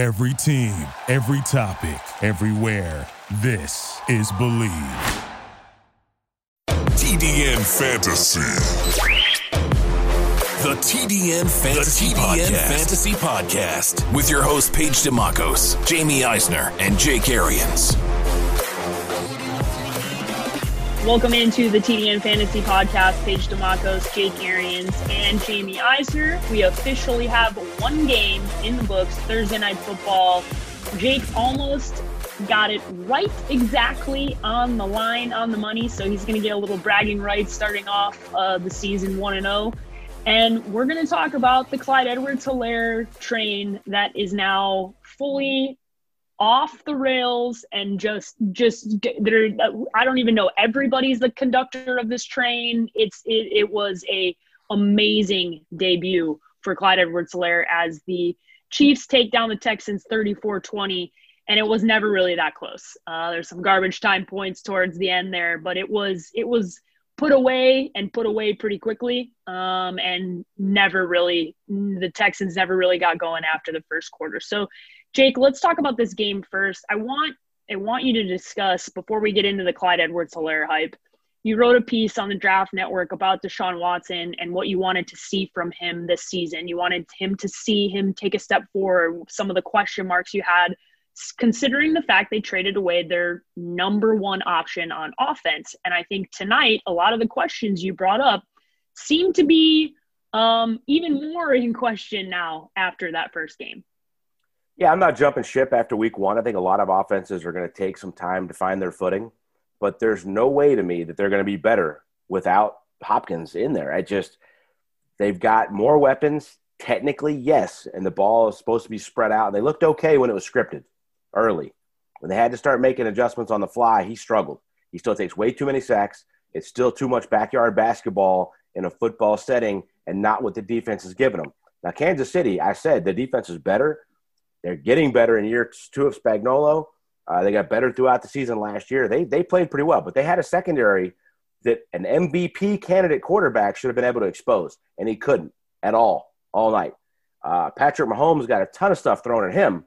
Every team, every topic, everywhere. This is Believe. TDN Fantasy. The TDN Fantasy, the TDN Podcast. Fantasy Podcast with your host Paige Demacos, Jamie Eisner, and Jake Arians. Welcome into the TDN Fantasy Podcast. Paige Demacos, Jake Arians, and Jamie Eisner. We officially have one game in the books, Thursday Night Football. Jake almost got it right exactly on the line, on the money. So he's going to get a little bragging rights starting off uh, the season 1 and 0. And we're going to talk about the Clyde Edwards Helaire train that is now fully off the rails and just just there i don't even know everybody's the conductor of this train. It's it, it was a amazing debut for clyde edwards helaire as the chiefs take down the texans 34-20 and it was never really that close. Uh, there's some garbage time points towards the end there but it was it was put away and put away pretty quickly um, and never really the texans never really got going after the first quarter. So Jake, let's talk about this game first. I want I want you to discuss before we get into the Clyde Edwards Helaire hype. You wrote a piece on the Draft Network about Deshaun Watson and what you wanted to see from him this season. You wanted him to see him take a step forward, some of the question marks you had, considering the fact they traded away their number one option on offense. And I think tonight, a lot of the questions you brought up seem to be um, even more in question now after that first game. Yeah, I'm not jumping ship after week one. I think a lot of offenses are going to take some time to find their footing, but there's no way to me that they're going to be better without Hopkins in there. I just, they've got more weapons. Technically, yes, and the ball is supposed to be spread out. They looked okay when it was scripted early. When they had to start making adjustments on the fly, he struggled. He still takes way too many sacks. It's still too much backyard basketball in a football setting and not what the defense is giving them. Now, Kansas City, I said the defense is better they're getting better in year two of Spagnuolo. Uh, they got better throughout the season last year. They they played pretty well, but they had a secondary that an MVP candidate quarterback should have been able to expose, and he couldn't at all all night. Uh, Patrick Mahomes got a ton of stuff thrown at him.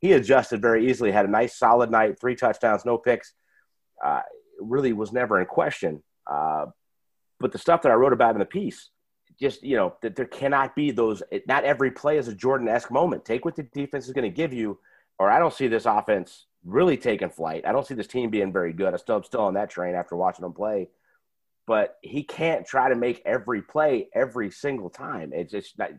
He adjusted very easily, had a nice solid night, three touchdowns, no picks. Uh, really was never in question. Uh, but the stuff that I wrote about in the piece, just you know that there cannot be those. Not every play is a Jordan-esque moment. Take what the defense is going to give you, or I don't see this offense really taking flight. I don't see this team being very good. I still am still on that train after watching them play. But he can't try to make every play every single time. It's just not,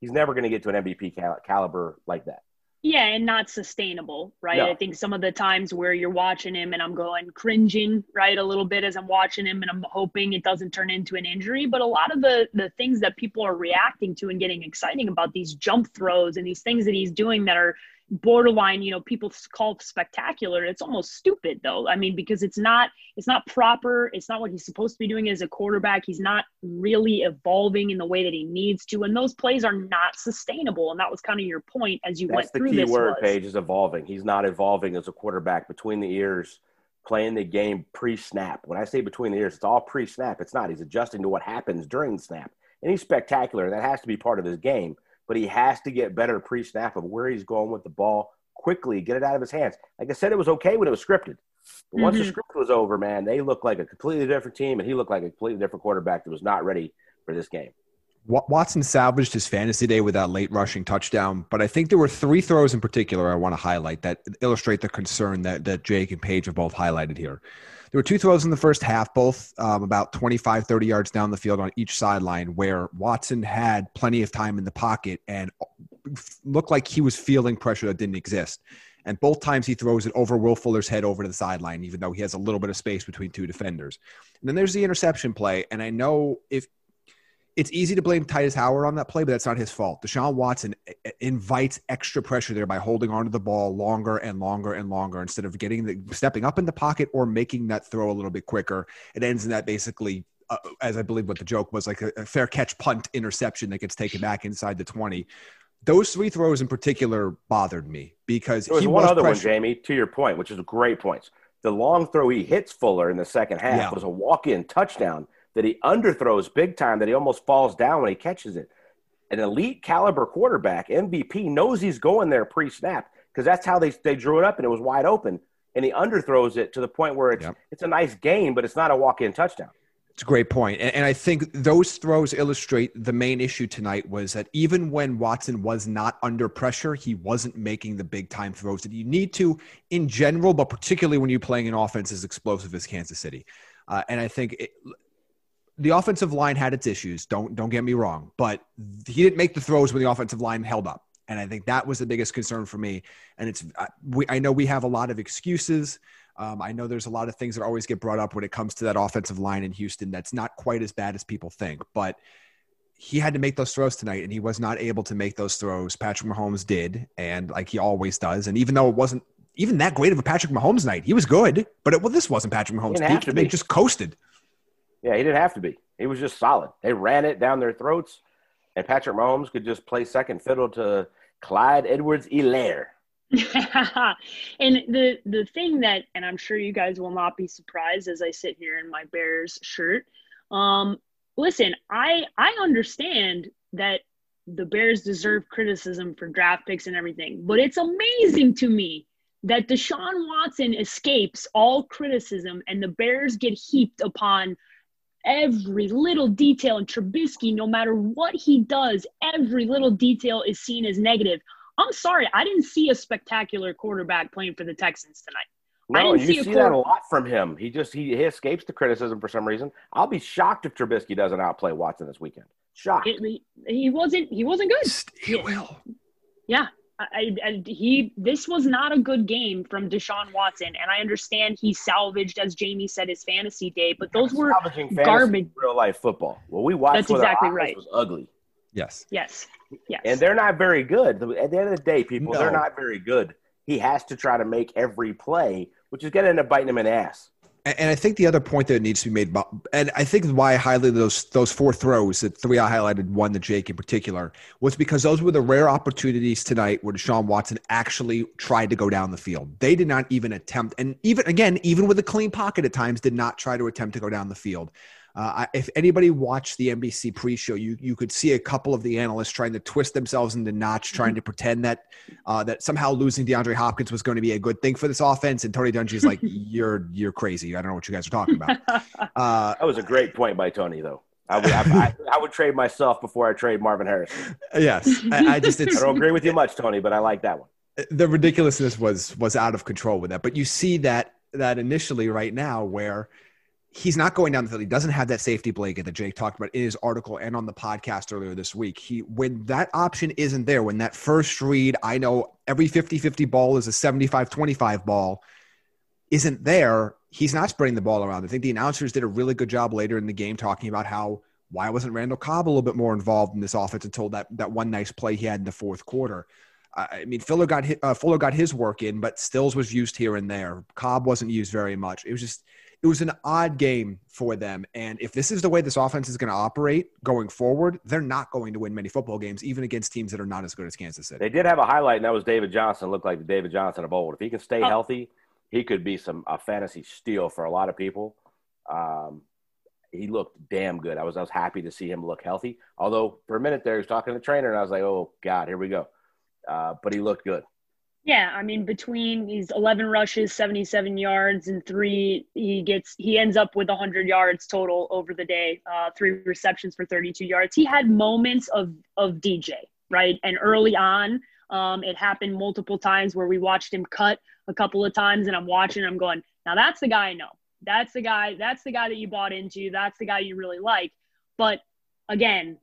he's never going to get to an MVP cal- caliber like that. Yeah, and not sustainable, right? No. I think some of the times where you're watching him and I'm going cringing, right, a little bit as I'm watching him and I'm hoping it doesn't turn into an injury. But a lot of the the things that people are reacting to and getting exciting about these jump throws and these things that he's doing that are borderline you know people call spectacular. It's almost stupid though. I mean because it's not it's not proper. It's not what he's supposed to be doing as a quarterback. He's not really evolving in the way that he needs to. And those plays are not sustainable. And that was kind of your point as you That's went through the key this word was. page is evolving. He's not evolving as a quarterback between the ears playing the game pre-snap. When i say between the ears it's all pre-snap. It's not. He's adjusting to what happens during the snap. And he's spectacular that has to be part of his game but he has to get better pre snap of where he's going with the ball quickly, get it out of his hands. Like I said, it was okay when it was scripted. But once mm-hmm. the script was over, man, they looked like a completely different team, and he looked like a completely different quarterback that was not ready for this game. Watson salvaged his fantasy day with that late rushing touchdown, but I think there were three throws in particular I want to highlight that illustrate the concern that, that Jake and Paige have both highlighted here. There were two throws in the first half, both um, about 25, 30 yards down the field on each sideline, where Watson had plenty of time in the pocket and looked like he was feeling pressure that didn't exist. And both times he throws it over Will Fuller's head over to the sideline, even though he has a little bit of space between two defenders. And then there's the interception play. And I know if it's easy to blame Tytus Howard on that play, but that's not his fault. Deshaun Watson invites extra pressure there by holding onto the ball longer and longer and longer instead of getting the stepping up in the pocket or making that throw a little bit quicker. It ends in that basically, uh, as I believe what the joke was, like a, a fair catch punt interception that gets taken back inside the 20 those three throws in particular bothered me because there was one was other one, Jamie, to your point, which is a great point. The long throw he hits Fuller in the second half yeah. was a walk-in touchdown that he underthrows big time that he almost falls down when he catches it. an elite caliber quarterback, MVP, knows he's going there pre snap because that's how they, they drew it up and it was wide open. And he underthrows it to the point where it's, Yep. it's a nice gain, but it's not a walk in touchdown. It's a great point. And, and I think those throws illustrate the main issue tonight was that even when Watson was not under pressure, he wasn't making the big time throws that you need to in general, but particularly when you're playing an offense as explosive as Kansas City. Uh, and I think it, the offensive line had its issues. Don't don't get me wrong, but he didn't make the throws when the offensive line held up, and I think that was the biggest concern for me. And it's I, we, I know we have a lot of excuses. Um, I know there's a lot of things that always get brought up when it comes to that offensive line in Houston. That's not quite as bad as people think, but he had to make those throws tonight, and he was not able to make those throws. Patrick Mahomes did, and like he always does. And even though it wasn't even that great of a Patrick Mahomes night, he was good. But it, well, this wasn't Patrick Mahomes' peak. They just coasted. Yeah, he didn't have to be. He was just solid. They ran it down their throats, and Patrick Mahomes could just play second fiddle to Clyde Edwards Helaire. and the the thing that, and I'm sure you guys will not be surprised as I sit here in my Bears shirt. Um, listen, I I understand that the Bears deserve criticism for draft picks and everything, but it's amazing to me that Deshaun Watson escapes all criticism and the Bears get heaped upon every little detail. And Trubisky, no matter what he does, every little detail is seen as negative. I'm sorry, I didn't see a spectacular quarterback playing for the Texans tonight. I No, didn't you see a see quarter- that a lot from him. He just he, he escapes the criticism for some reason. I'll be shocked if Trubisky doesn't outplay Watson this weekend. Shocked. It- he, he wasn't. He wasn't good. He will. Yeah, I, I, I- he. This was not a good game from Deshaun Watson, and I understand he salvaged, as Jamie said, his fantasy day. But those were garbage. real life football. Well, we watched That's when exactly our offense right. was ugly, Yes. yes, yes. and they're not very good. At the end of the day, people, they're not very good. He has to try to make every play, which is going to end up biting him in the ass. And I think the other point that needs to be made, about, and I think why I highlighted those those four throws, the three I highlighted, one to Jake in particular, was because those were the rare opportunities tonight where Deshaun Watson actually tried to go down the field. They did not even attempt, and even again, even with a clean pocket at times, did not try to attempt to go down the field. Uh, I- if anybody watched the NBC pre-show, you you could see a couple of the analysts trying to twist themselves into knots, trying to pretend that uh, that somehow losing DeAndre Hopkins was going to be a good thing for this offense. And Tony Dungy's like, "You're you're crazy. I don't know what you guys are talking about." Uh, That was a great point by Tony, though. I would, I, I, I would trade myself before I trade Marvin Harris. yes, I, I just I don't agree with you much, Tony, but I like that one. the ridiculousness was was out of control with that. But you see that that initially right now where he's not going down the field. He doesn't have that safety blanket that Jake talked about in his article and on the podcast earlier this week. He when that option isn't there, when that first read, I know every 50-50 ball is a 75-25 ball, isn't there, he's not spreading the ball around. I think the announcers did a really good job later in the game talking about how why wasn't Randall Cobb a little bit more involved in this offense until that that one nice play he had in the fourth quarter. I mean, Fuller got hi- uh, Fuller got his work in, but Stills was used here and there. Cobb wasn't used very much. It was just it was an odd game for them. And if this is the way this offense is going to operate going forward, they're not going to win many football games, even against teams that are not as good as Kansas City. They did have a highlight, and that was David Johnson. Looked like the David Johnson of old. If he can stay Oh. healthy, he could be some a fantasy steal for a lot of people. Um, he looked damn good. I was I was happy to see him look healthy. Although for a minute there, he was talking to the trainer, and I was like, "Oh God, here we go." Uh, but he looked good. Yeah, I mean, between these 11 rushes, 77 yards, and three, he gets he ends up with 100 yards total over the day. Uh, three receptions for 32 yards. He had moments of of DJ right, and early on, um, it happened multiple times where we watched him cut a couple of times, and I'm watching, I'm going, now that's the guy I know. That's the guy. That's the guy that you bought into. That's the guy you really like. But again,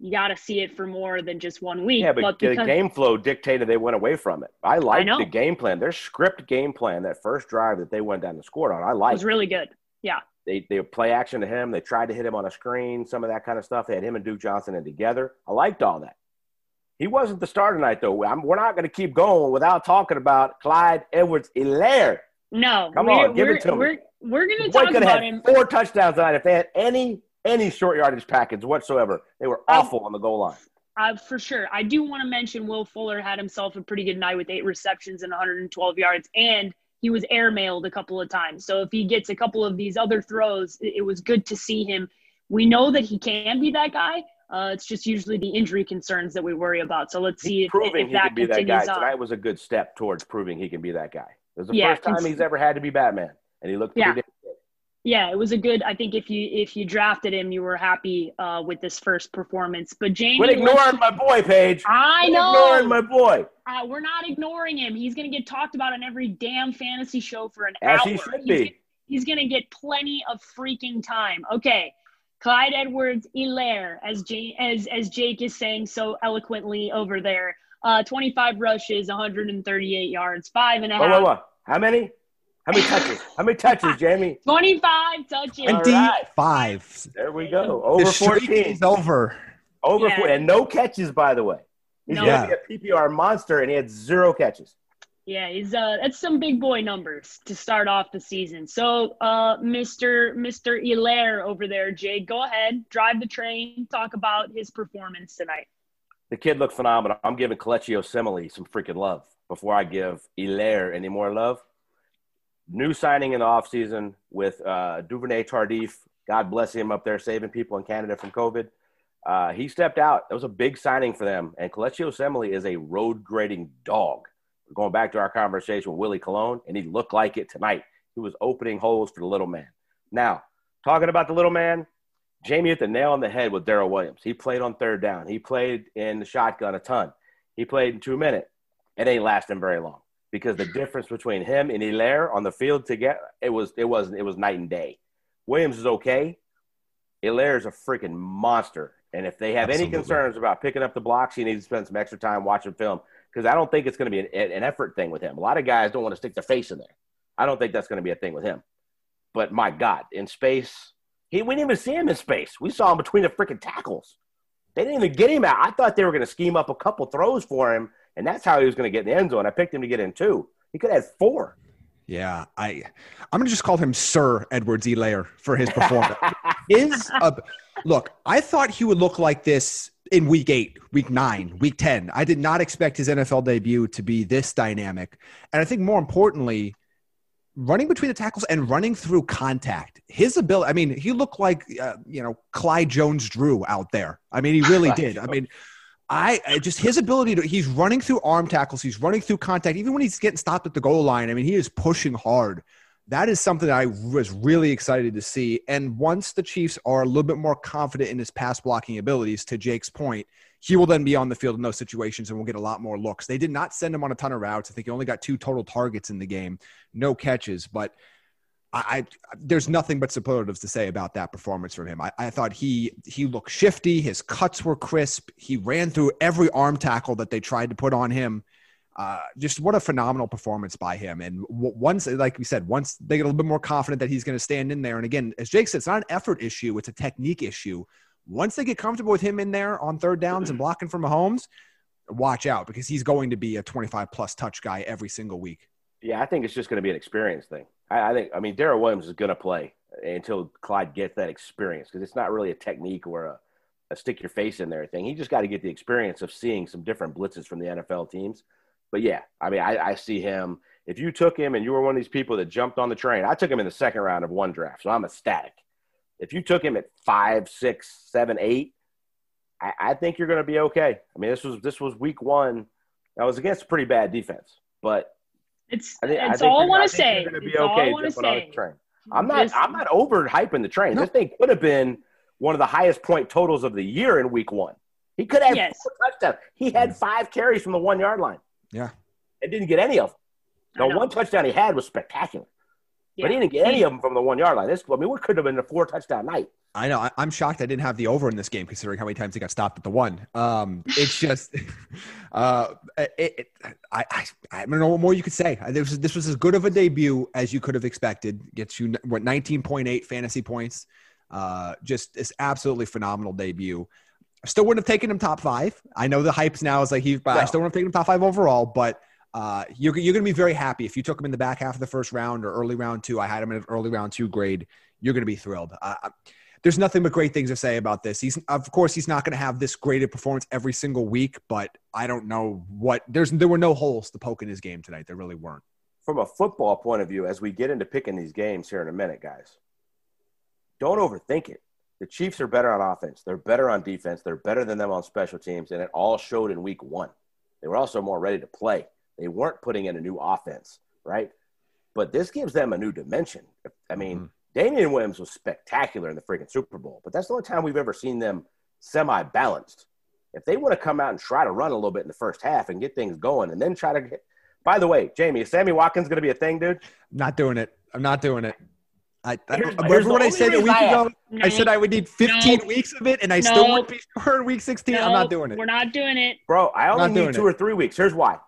you got to see it for more than just one week. Yeah, but, the because- game flow dictated they went away from it. I like the game plan. Their script game plan, that first drive that they went down and scored on, I like it was really good. Yeah. They they play action to him. They tried to hit him on a screen, some of that kind of stuff. They had him and Duke Johnson in together. I liked all that. He wasn't the star tonight, though. I'm, we're not going to keep going without talking about Clyde Edwards Helaire. No, Come we're, on, give we're, it to me. we're, we're going to talk could about him. four touchdowns tonight if they had any any short yardage package whatsoever. They were Um, awful on the goal line. Uh, for sure. I do want to mention Will Fuller had himself a pretty good night with eight receptions and 112 yards, and he was airmailed a couple of times. So if he gets a couple of these other throws, it, was good to see him. We know that he can be that guy. Uh, it's just usually the injury concerns that we worry about. So let's see He's if, proving if he that can be that guy. on. Tonight was a good step towards proving he can be that guy. It was the Yeah, first time he's ever had to be Batman, and he looked Yeah. pretty damn Yeah, it was a good. I think if you if you drafted him, you were happy uh, with this first performance. But Jamie, Quit let's- ignoring my boy, Paige. I Quit know. ignoring my boy. Uh, we're not ignoring him. He's going to get talked about on every damn fantasy show for an As hour. he should He's be. gonna- He's going to get plenty of freaking time. Okay. Clyde Edwards Helaire, as, J- as, as Jake is saying so eloquently over there. Uh, 25 rushes, 138 yards, five and a Whoa, half. whoa, whoa. How many? How many touches? How many touches, Jamie? 25 touches. All right. Twenty-five. There we go. Over The 14. is over. Over Yeah. 14. And no catches, by the way. He's No. going to be a PPR monster, and he had zero catches. Yeah, he's uh that's some big boy numbers to start off the season. So uh Mr. Mr. Helaire over there, Jay, go ahead, drive the train, talk about his performance tonight. The kid looked phenomenal. I'm giving Kelechi Osemele some freaking love before I give Helaire any more love. New signing in the offseason with uh, Duvernay Tardif. God bless him up there saving people in Canada from COVID. Uh, he stepped out. That was a big signing for them. And Kelechi Osemele is a road grading dog. Going back to our conversation with Willie Colon, and he looked like it tonight. He was opening holes for the little man. Now, talking about the little man, Jamie hit the nail on the head with Darrel Williams. He played on third down. He played in the shotgun a ton. He played in two minutes. It ain't lasting very long because the difference between him and Helaire on the field together, it was it wasn't it was night and day. Williams is okay. Helaire is a freaking monster. And if they have Absolutely. any concerns about picking up the blocks, he needs to spend some extra time watching film because I don't think it's going to be an, an effort thing with him. A lot of guys don't want to stick their face in there. I don't think that's going to be a thing with him. But my God, in space, he we didn't even see him in space. We saw him between the freaking tackles. They didn't even get him out. I thought they were going to scheme up a couple throws for him, and that's how he was going to get in the end zone. I picked him to get in two. He could have had four. Yeah, I I'm gonna just call him Sir Edwards Helaire for his performance. His uh, look, I thought he would look like this in week eight, week nine, week ten. I did not expect his NFL debut to be this dynamic, and I think more importantly, running between the tackles and running through contact. His ability. I mean, he looked like uh, you know Clyde Jones Drew out there. I mean, he really did. I mean. I, just his ability to he's running through arm tackles, he's running through contact, even when he's getting stopped at the goal line. I mean, he is pushing hard. That is something that I was really excited to see. And once the Chiefs are a little bit more confident in his pass blocking abilities, to Jake's point, he will then be on the field in those situations and we'll get a lot more looks. They did not send him on a ton of routes. I think he only got two total targets in the game, no catches, but I, I there's nothing but superlatives to say about that performance from him. I, I thought he he looked shifty. His cuts were crisp. He ran through every arm tackle that they tried to put on him. Uh, just what a phenomenal performance by him. And w- once, like we said, once they get a little bit more confident that he's going to stand in there, and again, as Jake said, it's not an effort issue; it's a technique issue. Once they get comfortable with him in there on third downs and blocking from Mahomes, watch out because he's going to be a 25 plus touch guy every single week. Yeah, I think it's just going to be an experience thing. I, I think, I mean, Darrel Williams is going to play until Clyde gets that experience because it's not really a technique or a, a stick your face in there thing. He just got to get the experience of seeing some different blitzes from the NFL teams. But yeah, I mean, I, I see him. If you took him and you were one of these people that jumped on the train, I took him in the second round of one draft, so I'm ecstatic. If you took him at five, six, seven, eight, I, I think you're going to be okay. I mean, this was this was week one. I was against a pretty bad defense, but It's I think, it's I think all I want to say. You're going to be It's all I okay want to jumping on say. the train. I'm not. This- I'm not over hyping the train. No. This thing could have been one of the highest point totals of the year in week one. He could have Yes. four touchdowns. He had mm. five carries from the one yard line. Yeah. and didn't get any of them. I The one touchdown he had was spectacular, Yeah. but he didn't get any of them from the one yard line. This, I mean, what could have been a four touchdown night? I know. I, I'm shocked I didn't have the over in this game, considering how many times he got stopped at the one. Um, it's just, uh, it, it, I, I, I don't know what more you could say. This was, this was as good of a debut as you could have expected. Gets you what 19.8 fantasy points. Uh, just this absolutely phenomenal debut. I still wouldn't have taken him top five. I know the hype's now is like he, but I still wouldn't have taken him top five overall. But uh, you're you're going to be very happy if you took him in the back half of the first round or early round two. I had him in an early round two grade. You're going to be thrilled. Uh, there's nothing but great things to say about this. He's of course he's not going to have this graded performance every single week, but I don't know what there's there were no holes to poke in his game tonight. There really weren't. From a football point of view, as we get into picking these games here in a minute, guys, don't overthink it. The Chiefs are better on offense. They're better on defense. They're better than them on special teams, and it all showed in week one. They were also more ready to play. They weren't putting in a new offense, right? But this gives them a new dimension. I mean, mm-hmm. Damien Williams was spectacular in the freaking Super Bowl, but that's the only time we've ever seen them semi balanced. If they want to come out and try to run a little bit in the first half and get things going and then try to get. By the way, Jamie, is Sammy Watkins going to be a thing, dude? not doing it. I'm not doing it. I, I here's, remember what I said a week I ago? No, I said I would need 15 no, weeks of it, and I no, still won't be sure in week 16. I'm not doing it. We're not doing it, bro. I only need two it. or three weeks. Here's why.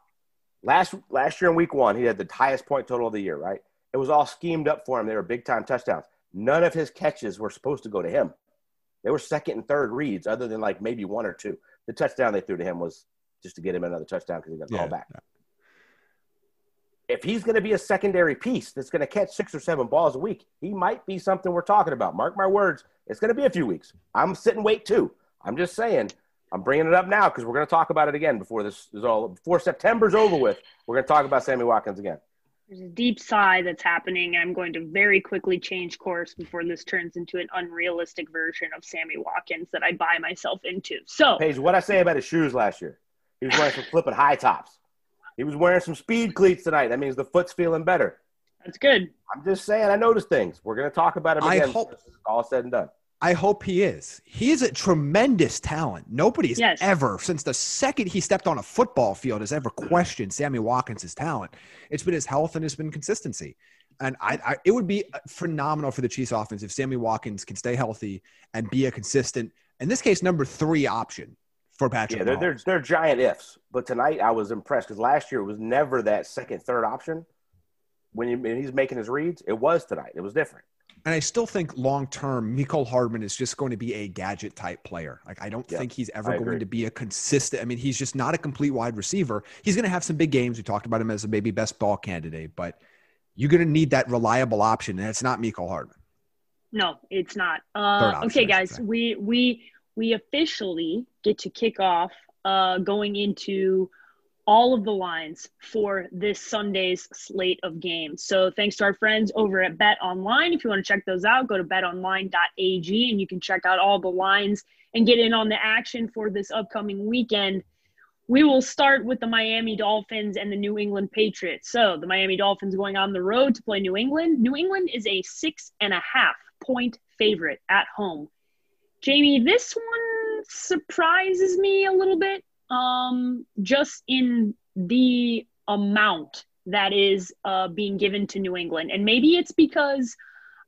Last last year in week one, he had the highest point total of the year. Right? It was all schemed up for him. They were big time touchdowns. None of his catches were supposed to go to him. They were second and third reads, other than like maybe one or two. The touchdown they threw to him was just to get him another touchdown because he got yeah, called back. If he's going to be a secondary piece that's going to catch six or seven balls a week, he might be something we're talking about. Mark my words, it's going to be a few weeks. I'm sitting wait too. I'm just saying, I'm bringing it up now because we're going to talk about it again before this is all before September's over with. We're going to talk about Sammy Watkins again. There's a deep sigh that's happening. I'm going to very quickly change course before this turns into an unrealistic version of Sammy Watkins that I buy myself into. So, Paige, what I say about his shoes last year? He was wearing some flipping high tops. He was wearing some speed cleats tonight. That means the foot's feeling better. That's good. I'm just saying, I noticed things. We're going to talk about it again. I hope, all said and done. I hope he is. He is a tremendous talent. Nobody's yes. ever, since the second he stepped on a football field, has ever mm. questioned Sammy Watkins' talent. It's been his health and it's been consistency. And I, I, it would be phenomenal for the Chiefs offense if Sammy Watkins can stay healthy and be a consistent, in this case, number three option for Patrick. Yeah, they're, they're, they're giant ifs. But tonight I was impressed because last year it was never that second, third option. When, you, when he's making his reads, it was tonight. It was different. And I still think long term, Mecole Hardman is just going to be a gadget type player. Like I don't think he's ever going to be a consistent. I mean, he's just not a complete wide receiver. He's going to have some big games. We talked about him as a maybe best ball candidate, but you're going to need that reliable option, and it's not Mecole Hardman. No, it's not. Uh, okay, guys, we we we officially get to kick off uh, going into all of the lines for this Sunday's slate of games. So thanks to our friends over at Bet Online. If you want to check those out, go to betonline.ag and you can check out all the lines and get in on the action for this upcoming weekend. We will start with the Miami Dolphins and the New England Patriots. So the Miami Dolphins going on the road to play New England. New England is a six and a half point favorite at home. Jamie, this one surprises me a little bit, um, just in the amount that is uh, being given to New England. And maybe it's because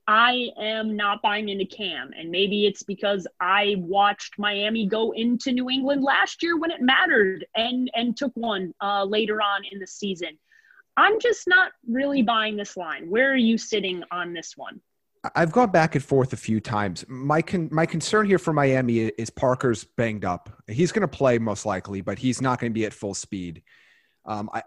I am not buying into Cam. And maybe it's because I watched Miami go into New England last year when it mattered and, and took one uh, later on in the season. I'm just not really buying this line. Where are you sitting on this one? I've gone back and forth a few times. My con- my concern here for Miami is Parker's banged up. He's going to play most likely, but he's not going to be at full speed. Um, I,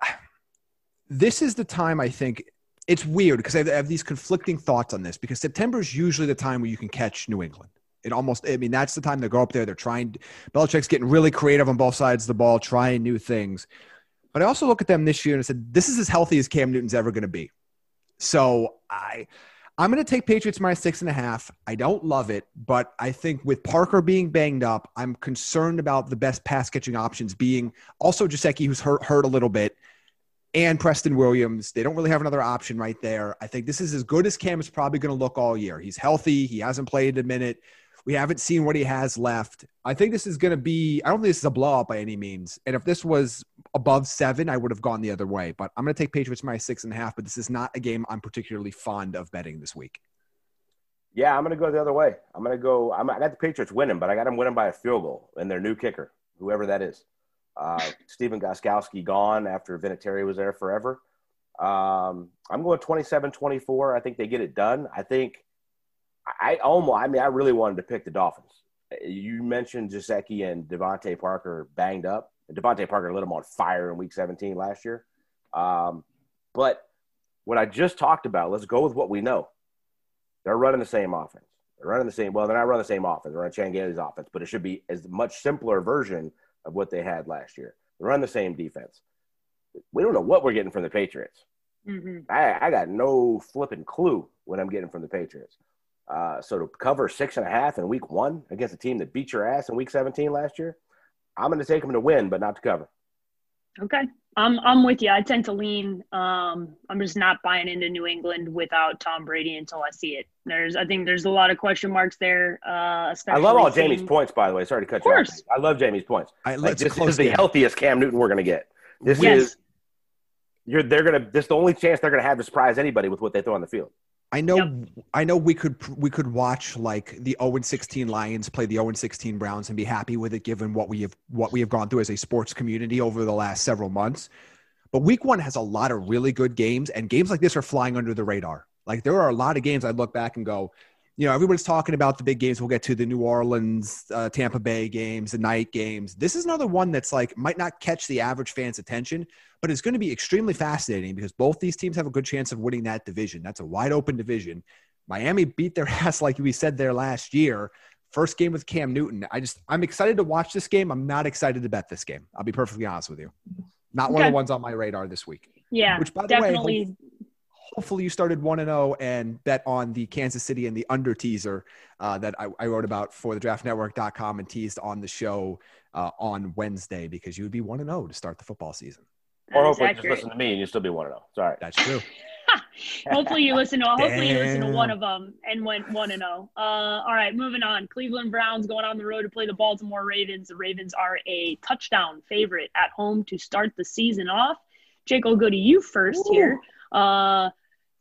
this is the time I think it's weird because I have, these conflicting thoughts on this because September is usually the time where you can catch New England. It almost, I mean, that's the time they go up there. They're trying, Belichick's getting really creative on both sides of the ball, trying new things. But I also look at them this year and I said, this is as healthy as Cam Newton's ever going to be. So I, I'm going to take Patriots minus six and a half. I don't love it, but I think with Parker being banged up, I'm concerned about the best pass catching options being also Gesicki, who's hurt, hurt a little bit, and Preston Williams. They don't really have another option right there. I think this is as good as Cam is probably going to look all year. He's healthy. He hasn't played a minute. We haven't seen what he has left. I think this is going to be, I don't think this is a blowout by any means. And if this was above seven, I would have gone the other way. But I'm going to take Patriots my six and a half, but this is not a game I'm particularly fond of betting this week. Yeah, I'm going to go the other way. I'm going to go, I'm, I got the Patriots winning, but I got them winning by a field goal and their new kicker, whoever that is. Uh, Stephen Gostkowski gone after Vinatieri was there forever. Um, I'm going 27 24. I think they get it done. I think I almost, I mean, I really wanted to pick the Dolphins. You mentioned Gesicki and DeVante Parker banged up. DeVante Parker lit them on fire in Week 17 last year. Um, but what I just talked about, let's go with what we know. They're running the same offense. They're running the same. Well, they're not running the same offense. They're running Chan Gailey's offense, but it should be as much simpler version of what they had last year. They're run the same defense. We don't know what we're getting from the Patriots. Mm-hmm. I, I got no flipping clue what I'm getting from the Patriots. Uh, so to cover six and a half in week one against a team that beat your ass in week 17 last year, I'm going to take them to win, but not to cover. Okay. I'm I'm with you. I tend to lean. Um, I'm just not buying into New England without Tom Brady until I see it. There's, I think there's a lot of question marks there. Uh, I love all Jamie's points, by the way. Sorry to cut you off. I love Jamie's points. I, like, this is the healthiest Cam Newton we're going to get. This yes. is you're they're going to. This is the only chance they're going to have to surprise anybody with what they throw on the field. I know yep. I know we could we could watch like the 0 16 Lions play the 0 16 Browns and be happy with it given what we have what we have gone through as a sports community over the last several months. But week 1 has a lot of really good games and games like this are flying under the radar. Like there are a lot of games I look back and go, you know, everyone's talking about the big games. We'll get to the New Orleans, uh, Tampa Bay games, the night games. This is another one that's like might not catch the average fan's attention, but it's going to be extremely fascinating because both these teams have a good chance of winning that division. That's a wide open division. Miami beat their ass like we said there last year. First game with Cam Newton. I just I'm excited to watch this game. I'm not excited to bet this game. I'll be perfectly honest with you. Not one of the ones on my radar this week. Yeah, which by the definitely. way, hopefully you started 1 and 0 and bet on the Kansas City and the under teaser uh, that I, I, wrote about for the draftnetwork.com and teased on the show uh, on Wednesday because you would be 1 and 0 to start the football season. Or hopefully just listen to me and you still be 1 0. Sorry. That's true. hopefully you listen to hopefully you listen to one of them and went 1 and 0. Uh, all right, moving on. Cleveland Browns going on the road to play the Baltimore Ravens. The Ravens are a touchdown favorite at home to start the season off. Jake, I'll go to you first Ooh. here. Uh,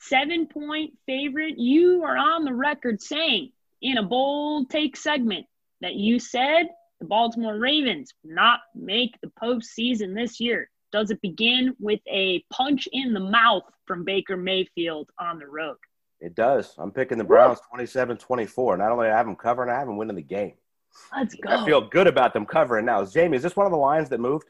seven point favorite. You are on the record saying in a bold take segment that you said the Baltimore Ravens not make the postseason this year. Does it begin with a punch in the mouth from Baker Mayfield on the road? It does. I'm picking the Browns 27 24. Not only I have them covering, I have them winning the game. Let's go. I feel good about them covering now. Jamie, is this one of the lines that moved?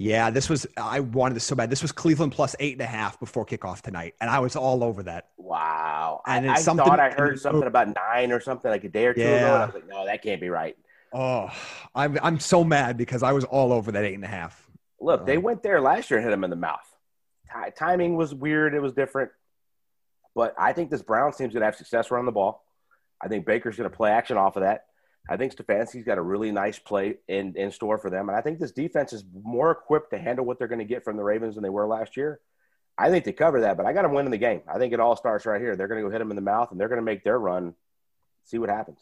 Yeah, this was I wanted this so bad. This was Cleveland plus eight and a half before kickoff tonight, and I was all over that. Wow! And I, I thought I heard something about nine or something like a day or two yeah. ago, and I was like, no, that can't be right. Oh, I'm I'm so mad because I was all over that eight and a half. Look, they went there last year and hit him in the mouth. T- timing was weird; it was different, but I think this Browns team's going to have success running the ball. I think Baker's going to play action off of that. I think Stefanski's got a really nice play in, in store for them. And I think this defense is more equipped to handle what they're going to get from the Ravens than they were last year. I think they cover that, but I got them winning the game. I think it all starts right here. They're going to go hit them in the mouth and they're going to make their run, see what happens.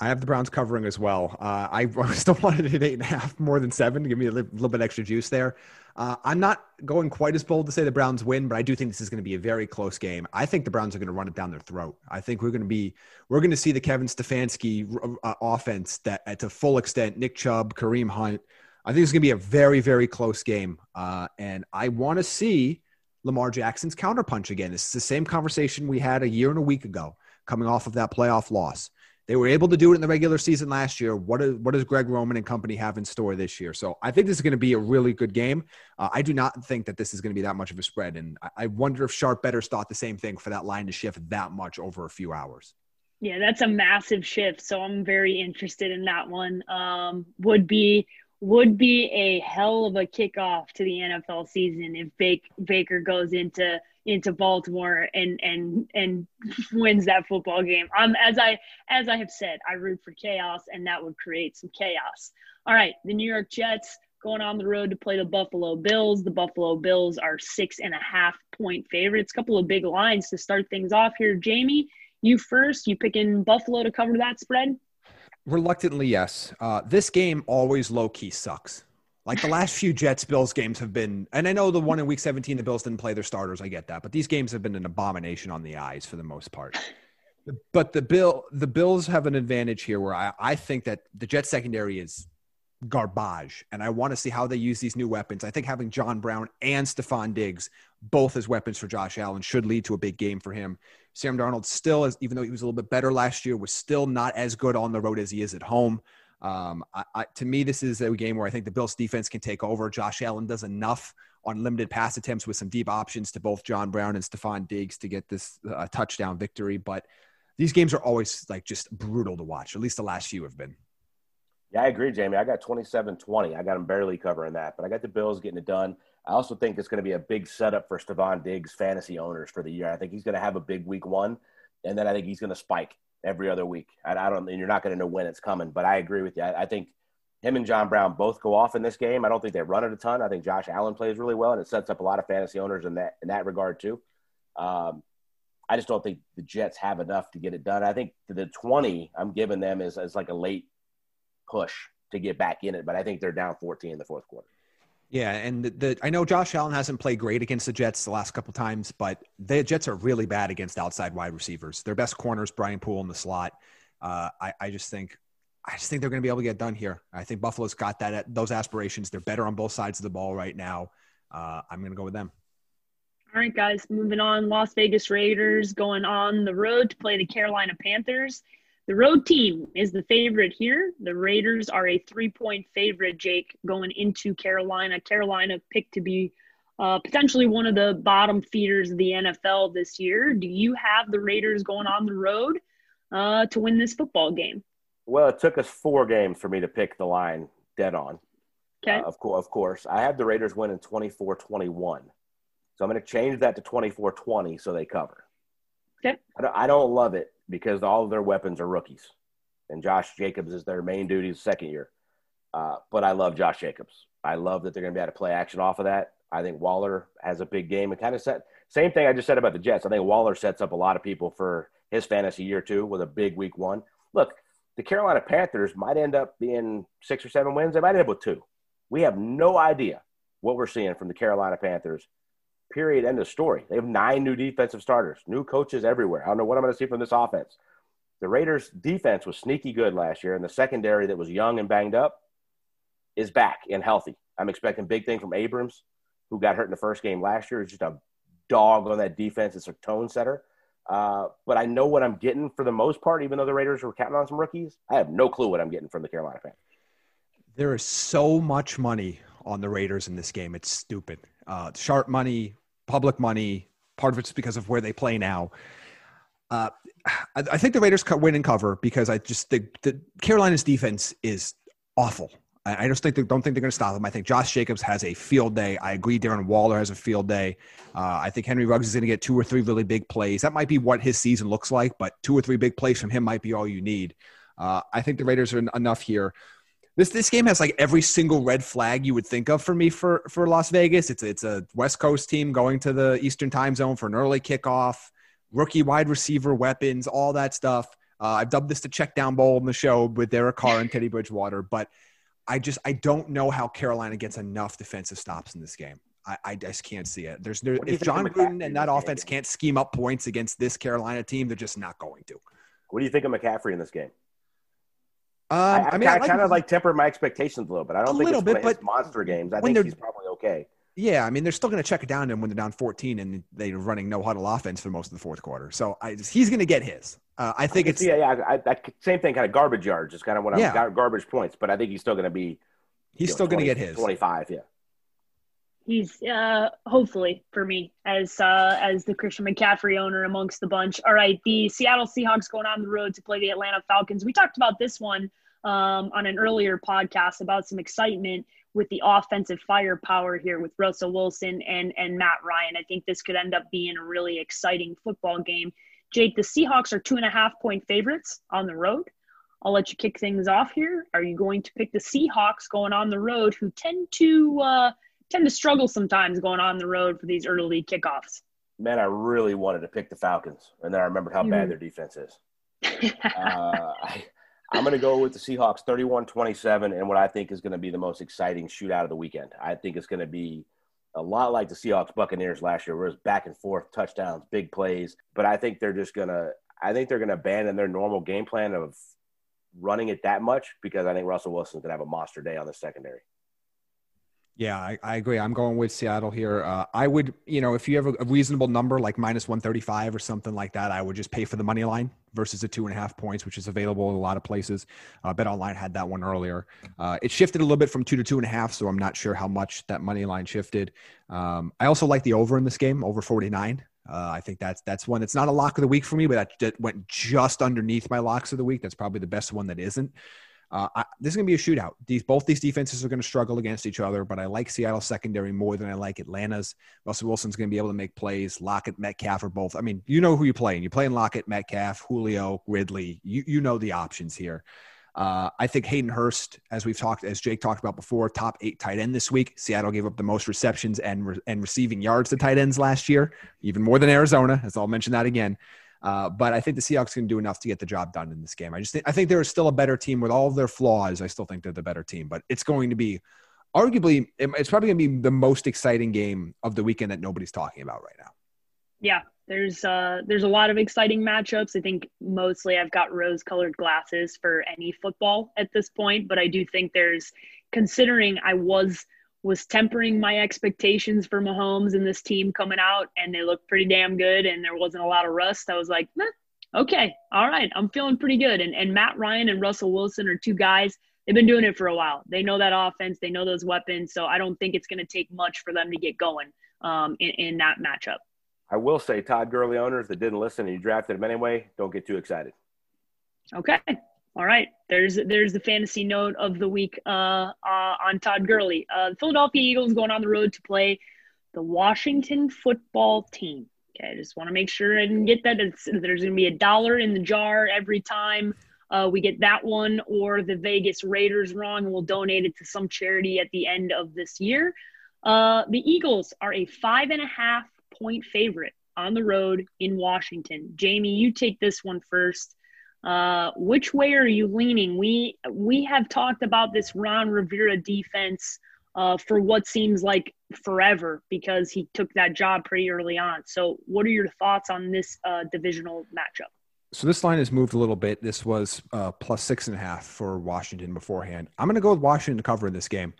I have the Browns covering as well. Uh, I still wanted it at eight and a half more than seven to give me a little bit extra juice there. Uh, I'm not going quite as bold to say the Browns win, but I do think this is going to be a very close game. I think the Browns are going to run it down their throat. I think we're going to be we're going to see the Kevin Stefanski uh, offense that at to full extent. Nick Chubb, Kareem Hunt. I think it's going to be a very very close game, uh, and I want to see Lamar Jackson's counterpunch again. This is the same conversation we had a year and a week ago, coming off of that playoff loss. They were able to do it in the regular season last year. What, is, what does Greg Roman and company have in store this year? So I think this is going to be a really good game. Uh, I do not think that this is going to be that much of a spread. And I, I wonder if sharp betters thought the same thing for that line to shift that much over a few hours. Yeah, that's a massive shift. So I'm very interested in that one. Um, would be would be a hell of a kickoff to the NFL season if Baker goes into into Baltimore and and and wins that football game. Um, as I as I have said, I root for chaos, and that would create some chaos. All right, the New York Jets going on the road to play the Buffalo Bills. The Buffalo Bills are six and a half point favorites. Couple of big lines to start things off here. Jamie, you first. You picking Buffalo to cover that spread? Reluctantly, yes. Uh, this game always low key sucks. Like the last few Jets Bills games have been, and I know the one in Week 17, the Bills didn't play their starters. I get that, but these games have been an abomination on the eyes for the most part. But the Bill, the Bills have an advantage here, where I, I think that the Jets secondary is garbage, and I want to see how they use these new weapons. I think having John Brown and Stefon Diggs both as weapons for Josh Allen should lead to a big game for him. Sam Darnold still, is, even though he was a little bit better last year, was still not as good on the road as he is at home. Um, I, I, to me, this is a game where I think the Bills defense can take over. Josh Allen does enough on limited pass attempts with some deep options to both John Brown and Stefon Diggs to get this uh, touchdown victory. But these games are always like just brutal to watch. At least the last few have been. Yeah, I agree, Jamie. I got 27 20. I got them barely covering that, but I got the Bills getting it done. I also think it's going to be a big setup for Stefon Diggs fantasy owners for the year. I think he's going to have a big week one and then I think he's going to spike every other week. I, I don't, and you're not going to know when it's coming. But I agree with you. I, I, think him and John Brown both go off in this game. I don't think they run it a ton. I think Josh Allen plays really well, and it sets up a lot of fantasy owners in that in that regard too. Um, I just don't think the Jets have enough to get it done. I think the 20 I'm giving them is, is like a late push to get back in it, but I think they're down 14 in the fourth quarter. Yeah, and the, the, I know Josh Allen hasn't played great against the Jets the last couple times, but the Jets are really bad against outside wide receivers. Their best corner is Brian Poole in the slot. Uh, I, I just think I just think they're going to be able to get done here. I think Buffalo's got that those aspirations. They're better on both sides of the ball right now. Uh, I'm going to go with them. All right, guys, moving on. Las Vegas Raiders going on the road to play the Carolina Panthers. The road team is the favorite here. The Raiders are a three point favorite, Jake, going into Carolina. Carolina picked to be uh, potentially one of the bottom feeders of the NFL this year. Do you have the Raiders going on the road uh, to win this football game? Well, it took us four games for me to pick the line dead on. Okay. Uh, of, co- of course. I have the Raiders winning 24 21. So I'm going to change that to 24 20 so they cover. Okay. I don't, I don't love it because all of their weapons are rookies, and Josh Jacobs is their main duty second year. Uh, but I love Josh Jacobs. I love that they're going to be able to play action off of that. I think Waller has a big game and kind of set same thing I just said about the Jets. I think Waller sets up a lot of people for his fantasy year two with a big week one. Look, the Carolina Panthers might end up being six or seven wins. They might end up with two. We have no idea what we're seeing from the Carolina Panthers Period. End of story. They have nine new defensive starters, new coaches everywhere. I don't know what I'm going to see from this offense. The Raiders' defense was sneaky good last year, and the secondary that was young and banged up is back and healthy. I'm expecting big thing from Abrams, who got hurt in the first game last year. He's just a dog on that defense. It's a tone setter. Uh, but I know what I'm getting for the most part, even though the Raiders were counting on some rookies. I have no clue what I'm getting from the Carolina Panthers. There is so much money on the Raiders in this game. It's stupid. Uh, sharp money, public money. Part of it's because of where they play now. Uh, I, I, think the Raiders win and cover because I just think the Carolina's defense is awful. I, I just think they don't think they're going to stop them. I think Josh Jacobs has a field day. I agree. Darren Waller has a field day. Uh, I think Henry Ruggs is going to get two or three really big plays. That might be what his season looks like, but two or three big plays from him might be all you need. Uh, I think the Raiders are enough here. This this game has like every single red flag you would think of for me for for Las Vegas. It's it's a West Coast team going to the Eastern Time Zone for an early kickoff, rookie wide receiver weapons, all that stuff. Uh, I've dubbed this the check down bowl in the show with Derek Carr and Teddy Bridgewater, but I just I don't know how Carolina gets enough defensive stops in this game. I, I just can't see it. There's there, if Jon Gruden and that offense can't scheme up points against this Carolina team, they're just not going to. What do you think of McCaffrey in this game? Um, I, I, I, mean, I, I like kind of like temper my expectations a little bit. I don't think it's bit, but monster games. I think he's probably okay. Yeah, I mean, they're still going to check it down to him when they're down 14 and they're running no huddle offense for most of the fourth quarter. So I just, he's going to get his. Uh, I think it's yeah, yeah. I, same thing, kind of garbage yards, just kind of what I'm yeah. garbage points. But I think he's still going to be. He's still going to get his 25. Yeah. He's uh, hopefully for me as uh, as the Christian McCaffrey owner amongst the bunch. All right, the Seattle Seahawks going on the road to play the Atlanta Falcons. We talked about this one um, on an earlier podcast about some excitement with the offensive firepower here with Russell Wilson and and Matt Ryan. I think this could end up being a really exciting football game. Jake, the Seahawks are two and a half point favorites on the road. I'll let you kick things off here. Are you going to pick the Seahawks going on the road, who tend to uh, tend to struggle sometimes going on the road for these early kickoffs? Man, I really wanted to pick the Falcons, and then I remembered how bad their defense is. uh, I, I'm going to go with the Seahawks 31 27 and what I think is going to be the most exciting shootout of the weekend. I think it's going to be a lot like the Seahawks Buccaneers last year, where it's back and forth, touchdowns, big plays. But I think they're just going to, I think they're going to abandon their normal game plan of running it that much because I think Russell Wilson's going to have a monster day on the secondary. Yeah, I, I, agree. I'm going with Seattle here. Uh, I would, you know, if you have a, a, reasonable number like minus 135 or something like that, I would just pay for the money line versus the two and a half points, which is available in a lot of places. Uh, Bet Online had that one earlier. Uh, it shifted a little bit from two to two and a half, so I'm not sure how much that money line shifted. Um, I also like the over in this game, over 49. Uh, I think that's that's one. It's not a lock of the week for me, but that, that went just underneath my locks of the week. That's probably the best one that isn't. Uh, I, this is going to be a shootout. These both these defenses are going to struggle against each other, but I like Seattle secondary more than I like Atlanta's. Russell Wilson's going to be able to make plays. Lockett, Metcalf are both. I mean, you know who you're playing. You're playing Lockett, Metcalf, Julio, Ridley. You you know the options here. Uh, I think Hayden Hurst, as we've talked, as Jake talked about before, top eight tight end this week. Seattle gave up the most receptions and re- and receiving yards to tight ends last year, even more than Arizona. As I'll mention that again. Uh, but I think the Seahawks can do enough to get the job done in this game. I just think I think they're still a better team with all of their flaws. I still think they're the better team, but it's going to be arguably it's probably going to be the most exciting game of the weekend that nobody's talking about right now. Yeah, there's uh there's a lot of exciting matchups. I think mostly I've got rose-colored glasses for any football at this point, but I do think there's considering I was was tempering my expectations for Mahomes and this team coming out, and they looked pretty damn good, and there wasn't a lot of rust. I was like, okay, all right, I'm feeling pretty good. And and Matt Ryan and Russell Wilson are two guys. They've been doing it for a while. They know that offense. They know those weapons. So I don't think it's going to take much for them to get going um, in, in that matchup. I will say, Todd Gurley owners that didn't listen and you drafted him anyway, don't get too excited. Okay. All right, there's there's the fantasy note of the week uh, uh, on Todd Gurley. Uh, the Philadelphia Eagles going on the road to play the Washington football team. Okay, I just want to make sure didn't get that. It's, there's going to be a dollar in the jar every time uh, we get that one or the Vegas Raiders wrong, and we'll donate it to some charity at the end of this year. Uh, the Eagles are a five and a half point favorite on the road in Washington. Jamie, you take this one first. Uh, which way are you leaning? We we have talked about this Ron Rivera defense uh, for what seems like forever because he took that job pretty early on. So, what are your thoughts on this uh, divisional matchup? So this line has moved a little bit. This was uh, plus six and a half for Washington beforehand. I'm going to go with Washington to cover in this game.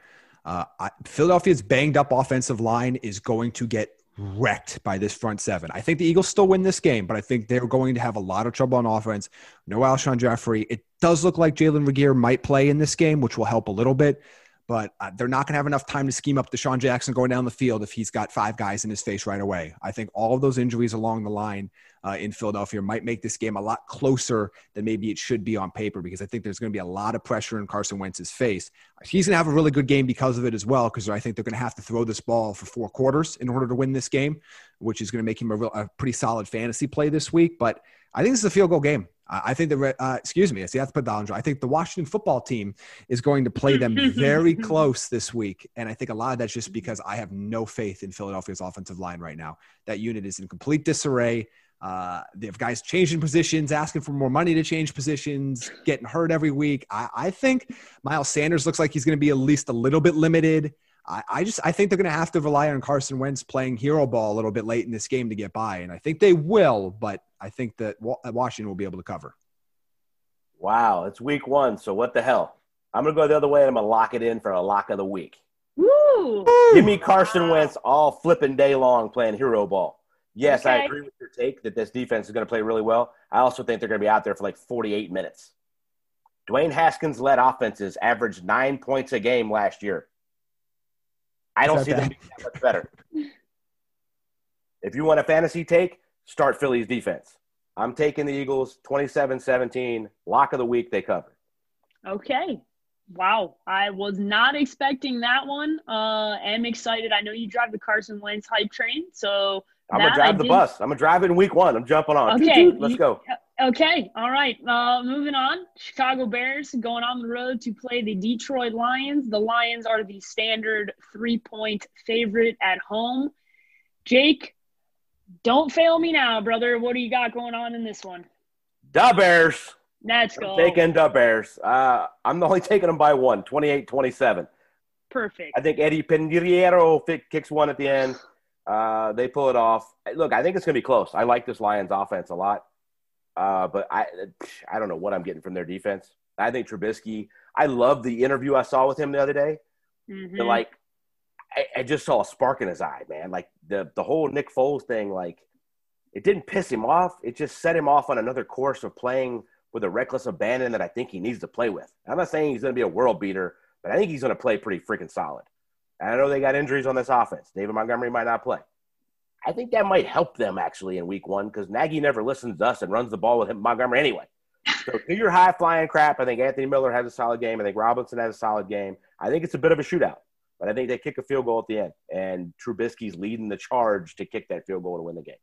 Uh, I, Philadelphia's banged up offensive line is going to get wrecked by this front seven. I think the Eagles still win this game, but I think they're going to have a lot of trouble on offense. No Alshon Jeffery. It does look like Jalen Reagor might play in this game, which will help a little bit but uh, they're not going to have enough time to scheme up DeSean Jackson going down the field if he's got five guys in his face right away. I think all of those injuries along the line uh, in Philadelphia might make this game a lot closer than maybe it should be on paper because I think there's going to be a lot of pressure in Carson Wentz's face. He's going to have a really good game because of it as well because I think they're going to have to throw this ball for four quarters in order to win this game, which is going to make him a, real, a pretty solid fantasy play this week. But I think this is a field goal game. I think the uh, excuse me, I see that's Padandra. I think the Washington football team is going to play them very close this week, and I think a lot of that's just because I have no faith in Philadelphia's offensive line right now. That unit is in complete disarray. Uh, they have guys changing positions, asking for more money to change positions, getting hurt every week. I, I think Miles Sanders looks like he's going to be at least a little bit limited. I, I just I think they're going to have to rely on Carson Wentz playing hero ball a little bit late in this game to get by, and I think they will. But I think that Washington will be able to cover. Wow, it's week one, so what the hell? I'm gonna go the other way and I'm gonna lock it in for a lock of the week. Woo! Give me Carson Wentz all flipping day long playing hero ball. Yes, okay. I agree with your take that this defense is going to play really well. I also think they're going to be out there for like 48 minutes. Dwayne Haskins led offenses averaged nine points a game last year. I don't see bad. them being that much better. if you want a fantasy take, start Philly's defense. I'm taking the Eagles 27 17. Lock of the week, they cover. Okay. Wow. I was not expecting that one. Uh, I'm excited. I know you drive the Carson Wentz hype train. So I'm going to drive the bus. I'm going to drive it in week one. I'm jumping on. Okay. Let's go. Okay. All right. Uh, moving on. Chicago Bears going on the road to play the Detroit Lions. The Lions are the standard three point favorite at home. Jake, don't fail me now, brother. What do you got going on in this one? The Bears. Let's go. I'm taking the Bears. Uh, I'm only taking them by one, 28-27. Perfect. I think Eddie Piñeiro kicks one at the end. Uh, they pull it off. Look, I think it's going to be close. I like this Lions offense a lot. Uh, but I, I don't know what I'm getting from their defense. I think Trubisky. I love the interview I saw with him the other day. Mm-hmm. The, like I, I, just saw a spark in his eye, man. Like the the whole Nick Foles thing, like it didn't piss him off. It just set him off on another course of playing with a reckless abandon that I think he needs to play with. I'm not saying he's going to be a world beater, but I think he's going to play pretty freaking solid. And I know they got injuries on this offense. David Montgomery might not play. I think that might help them actually in week one because Nagy never listens to us and runs the ball with him, Montgomery anyway. So do your high flying crap. I think Anthony Miller has a solid game. I think Robinson has a solid game. I think it's a bit of a shootout, but I think they kick a field goal at the end, and Trubisky's leading the charge to kick that field goal to win the game.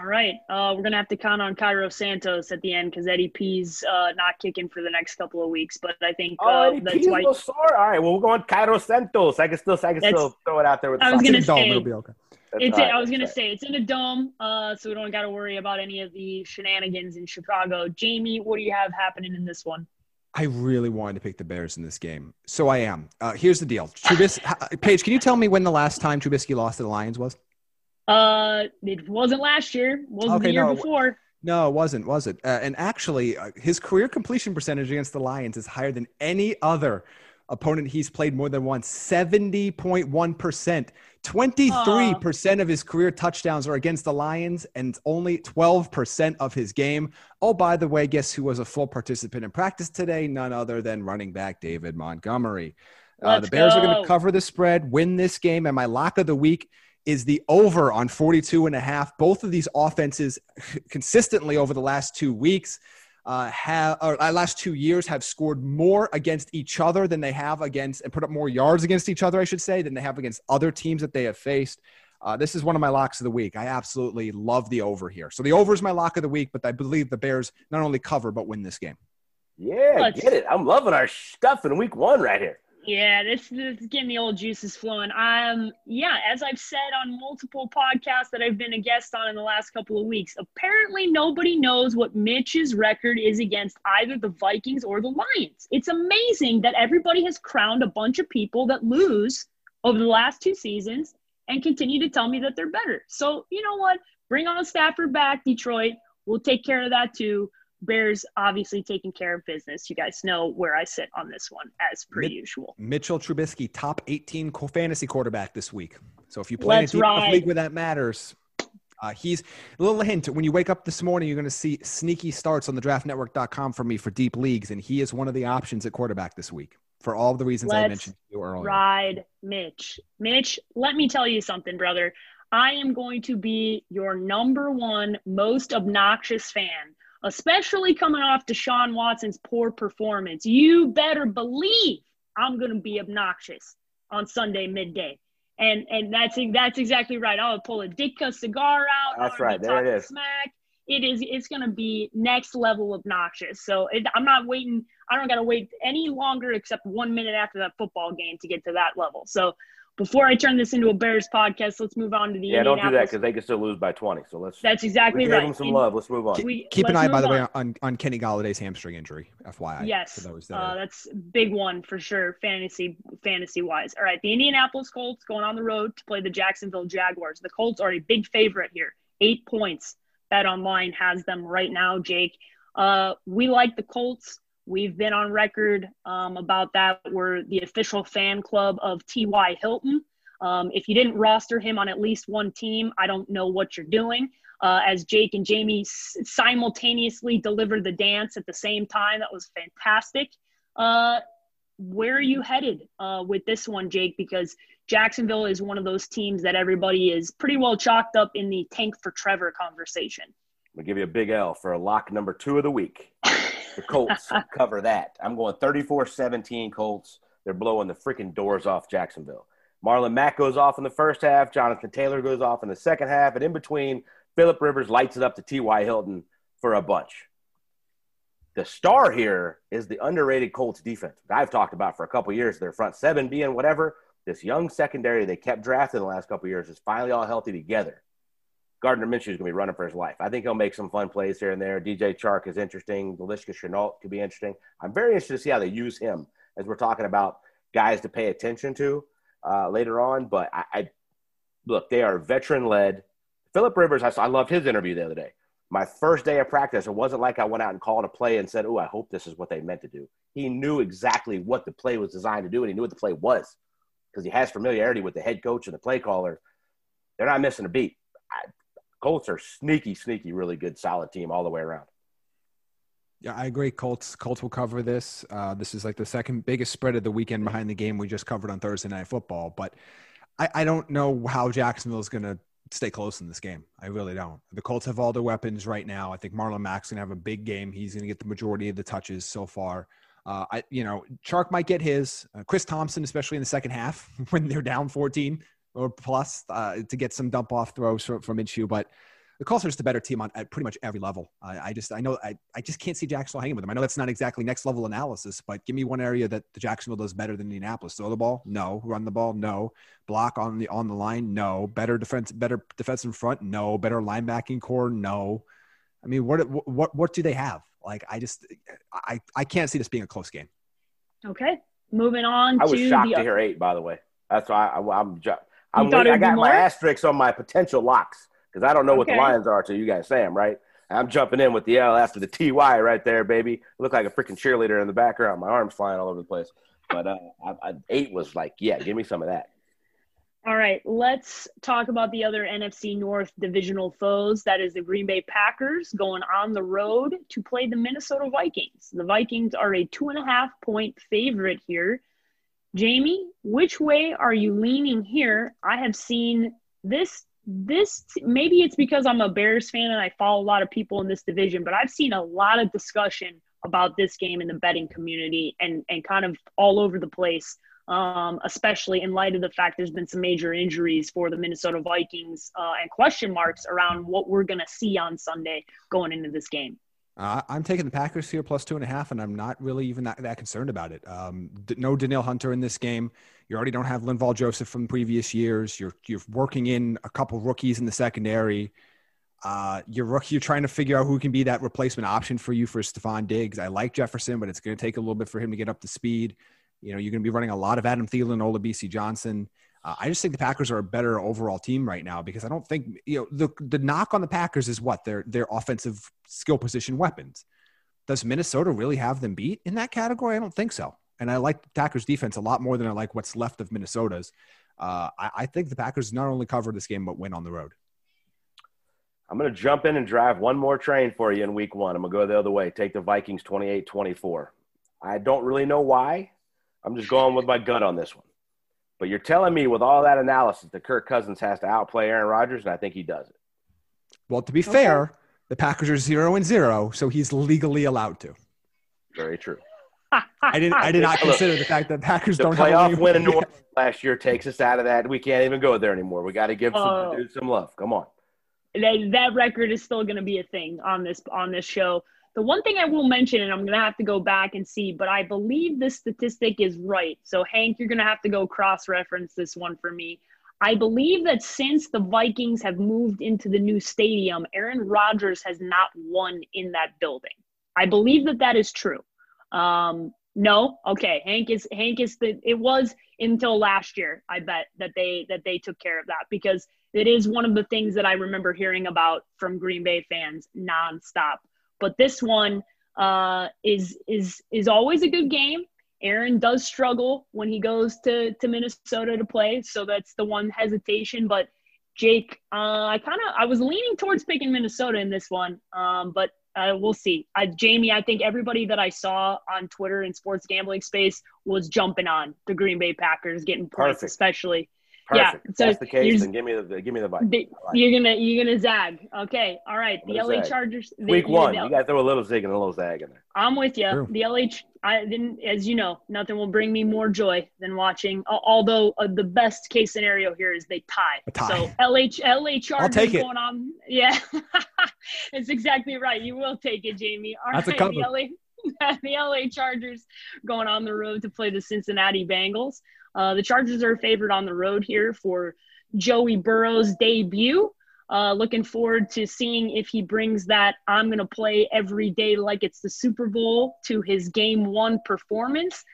All right, uh, we're gonna have to count on Cairo Santos at the end because Eddie P's uh, not kicking for the next couple of weeks. But I think oh, uh, Eddie that's P's why. no sore. All right, well we're going Cairo Santos. I can still, I can That's- still throw it out there with. The I was gonna Dome, say- it'll be okay. That's It's all right, I was gonna say it's in a dome, uh, so we don't got to worry about any of the shenanigans in Chicago. Jamie, what do you have happening in this one? I really wanted to pick the Bears in this game, so I am. Uh, here's the deal, Trubis- Paige. Can you tell me when the last time Trubisky lost to the Lions was? Uh, it wasn't last year. Wasn't Okay, the year no, before. No, it wasn't, was it? Uh, and actually, uh, his career completion percentage against the Lions is higher than any other opponent he's played more than once 70.1%. 23% of his career touchdowns are against the Lions, and only 12% of his game. Oh, by the way, guess who was a full participant in practice today? None other than running back David Montgomery. Uh, the Bears are going to cover the spread, win this game, and my lock of the week is the over on 42 and a half. Both of these offenses consistently over the last two weeks uh, have, or last two years have scored more against each other than they have against, and put up more yards against each other, I should say, than they have against other teams that they have faced. Uh, this is one of my locks of the week. I absolutely love the over here. So the over is my lock of the week, but I believe the Bears not only cover but win this game. Yeah, Let's- get it. I'm loving our stuff in week one right here. Yeah, this, this is getting the old juices flowing. Um, yeah, as I've said on multiple podcasts that I've been a guest on in the last couple of weeks, apparently nobody knows what Mitch's record is against either the Vikings or the Lions. It's amazing that everybody has crowned a bunch of people that lose over the last two seasons and continue to tell me that they're better. So, you know what? Bring on Stafford back, Detroit. We'll take care of that too. Bears obviously taking care of business. You guys know where I sit on this one, as per usual. Mitchell Trubisky, top 18 fantasy quarterback this week. So if you play Let's in a league where that matters, uh, he's a little hint. When you wake up this morning, you're going to see sneaky starts on the draftnetwork.com for me for deep leagues, and he is one of the options at quarterback this week for all the reasons I Let's mentioned to you earlier. Ride Mitch. Mitch, let me tell you something, brother. I am going to be your number one most obnoxious fan, especially coming off Deshaun Watson's poor performance. You better believe I'm going to be obnoxious on Sunday midday. And and that's that's exactly right. I'll pull a Ditka cigar out. That's right. There it is. Smack. It is. It's going to be next level obnoxious. So it, I'm not waiting. I don't got to wait any longer except one minute after that football game to get to that level. So before I turn this into a Bears podcast, let's move on to the Yeah, don't do that Indianapolis. because they can still lose by 20. So let's That's exactly we give right. them some In- love. Let's move on. we- Keep an eye, by move the way, on. on, on Kenny Golladay's hamstring injury, FYI. Yes, For those that uh, are, that's big one for sure, fantasy fantasy wise. All right, the Indianapolis Colts going on the road to play the Jacksonville Jaguars. The Colts are a big favorite here, eight points. Bet Online has them right now, Jake. Uh, we like the Colts. We've been on record um, about that. We're the official fan club of T.Y. Hilton. Um, if you didn't roster him on at least one team, I don't know what you're doing. Uh, as Jake and Jamie simultaneously delivered the dance at the same time, that was fantastic. Uh, where are you headed uh, with this one, Jake? Because Jacksonville is one of those teams that everybody is pretty well chalked up in the tank for Trevor conversation. I'm going to give you a big L for a lock number two of the week. The Colts cover that. I'm going 34 17 Colts. They're blowing the freaking doors off Jacksonville. Marlon Mack goes off in the first half. Jonathan Taylor goes off in the second half. And in between, Philip Rivers lights it up to T.Y. Hilton for a bunch. The star here is the underrated Colts defense. I've talked about for a couple years, their front seven being whatever. This young secondary they kept drafting the last couple years is finally all healthy together. Gardner Minshew is going to be running for his life. I think he'll make some fun plays here and there. DJ Chark is interesting. Laviska Shenault could be interesting. I'm very interested to see how they use him as we're talking about guys to pay attention to uh, later on. But I, I look, they are veteran led. Philip Rivers, I, saw, I loved his interview the other day. My first day of practice, it wasn't like I went out and called a play and said, Oh, I hope this is what they meant to do. He knew exactly what the play was designed to do, and he knew what the play was because he has familiarity with the head coach and the play caller. They're not missing a beat. I, Colts are sneaky, sneaky, really good, solid team all the way around. Yeah, I agree. Colts Colts will cover this. Uh, this is like the second biggest spread of the weekend behind the game we just covered on Thursday Night Football. But I, I don't know how Jacksonville is going to stay close in this game. I really don't. The Colts have all their weapons right now. I think Marlon Mack's gonna have a big game. He's gonna get the majority of the touches so far. Uh, I, you know, Chark might get his. Uh, Chris Thompson, especially in the second half when they're down 14 or plus, uh, to get some dump off throws from, from Minshew. But the Colts are just a better team on at pretty much every level. I, I just I know I, I just can't see Jacksonville hanging with them. I know that's not exactly next level analysis, but give me one area that the Jacksonville does better than Indianapolis. Throw the ball, no. Run the ball, no. Block on the on the line, no. Better defense, better defense in front, no. Better linebacking core, no. I mean, what what what do they have? Like I just I I can't see this being a close game. Okay, moving on. To. I was shocked the, to hear eight. By the way, that's why I, I'm. I'm, I'm got my asterisks on my potential locks because I don't know okay. what the Lions are till you guys say them, right? I'm jumping in with the L after the TY right there, baby. Look like a freaking cheerleader in the background. My arms flying all over the place. But uh, I, I, eight was like, yeah, give me some of that. All right, let's talk about the other NFC North divisional foes. That is the Green Bay Packers going on the road to play the Minnesota Vikings. The Vikings are a two and a half point favorite here. Jamie, which way are you leaning here? I have seen this this maybe it's because I'm a Bears fan and I follow a lot of people in this division, but I've seen a lot of discussion about this game in the betting community and and kind of all over the place. Um, especially in light of the fact there's been some major injuries for the Minnesota Vikings uh, and question marks around what we're going to see on Sunday going into this game. Uh, I'm taking the Packers here plus two and a half, and I'm not really even that, that concerned about it. Um, no Danielle Hunter in this game. You already don't have Linval Joseph from previous years. You're you're working in a couple rookies in the secondary. Uh, you're you're trying to figure out who can be that replacement option for you for Stefon Diggs. I like Jefferson, but it's going to take a little bit for him to get up to speed. You know, you're going to be running a lot of Adam Thielen, Olabisi Johnson. Uh, I just think the Packers are a better overall team right now because I don't think you know the the knock on the Packers is what their their offensive skill position weapons. Does Minnesota really have them beat in that category? I don't think so. And I like the Packers defense a lot more than I like what's left of Minnesota's. Uh, I, I think the Packers not only cover this game but win on the road. I'm going to jump in and drive one more train for you in week one. I'm going to go the other way. Take the Vikings 28 24. I don't really know why. I'm just going with my gut on this one. But you're telling me with all that analysis that Kirk Cousins has to outplay Aaron Rodgers, and I think he does it. Well, to be okay. fair, the Packers are zero and zero, so he's legally allowed to. Very true. I didn't. I did not consider the fact that Packers the don't playoff win in New Orleans last year takes us out of that. We can't even go there anymore. We got to give some, uh, some love. Come on. That, that record is still going to be a thing on this on this show. The one thing I will mention, and I'm going to have to go back and see, but I believe this statistic is right. So, Hank, you're going to have to go cross reference this one for me. I believe that since the Vikings have moved into the new stadium, Aaron Rodgers has not won in that building. I believe that that is true. Um, no, okay. Hank is Hank is the. It was until last year. I bet that they that they took care of that because it is one of the things that I remember hearing about from Green Bay fans nonstop. But this one uh, is is is always a good game. Aaron does struggle when he goes to to Minnesota to play, so that's the one hesitation. But Jake, uh, I kind of I was leaning towards picking Minnesota in this one, um, but uh, we'll see. Uh, Jamie, I think everybody that I saw on Twitter and sports gambling space was jumping on the Green Bay Packers, getting points, Perfect. especially Perfect. Yeah, so that's the case. Then give me the give me the bike. The, you're gonna you're gonna zag. Okay, all right. The LA zag. Chargers. Week one, you got to throw a little zig and a little zag in there. I'm with you. True. The LA. I didn't, as you know, nothing will bring me more joy than watching. Although uh, the best case scenario here is they tie. tie. So LH LA Chargers going on. Yeah, it's exactly right. You will take it, Jamie. All That's right, a the LA, the LA Chargers going on the road to play the Cincinnati Bengals. Uh, the Chargers are favored on the road here for Joey Burrow's debut. Uh, looking forward to seeing if he brings that I'm going to play every day like it's the Super Bowl to his game one performance.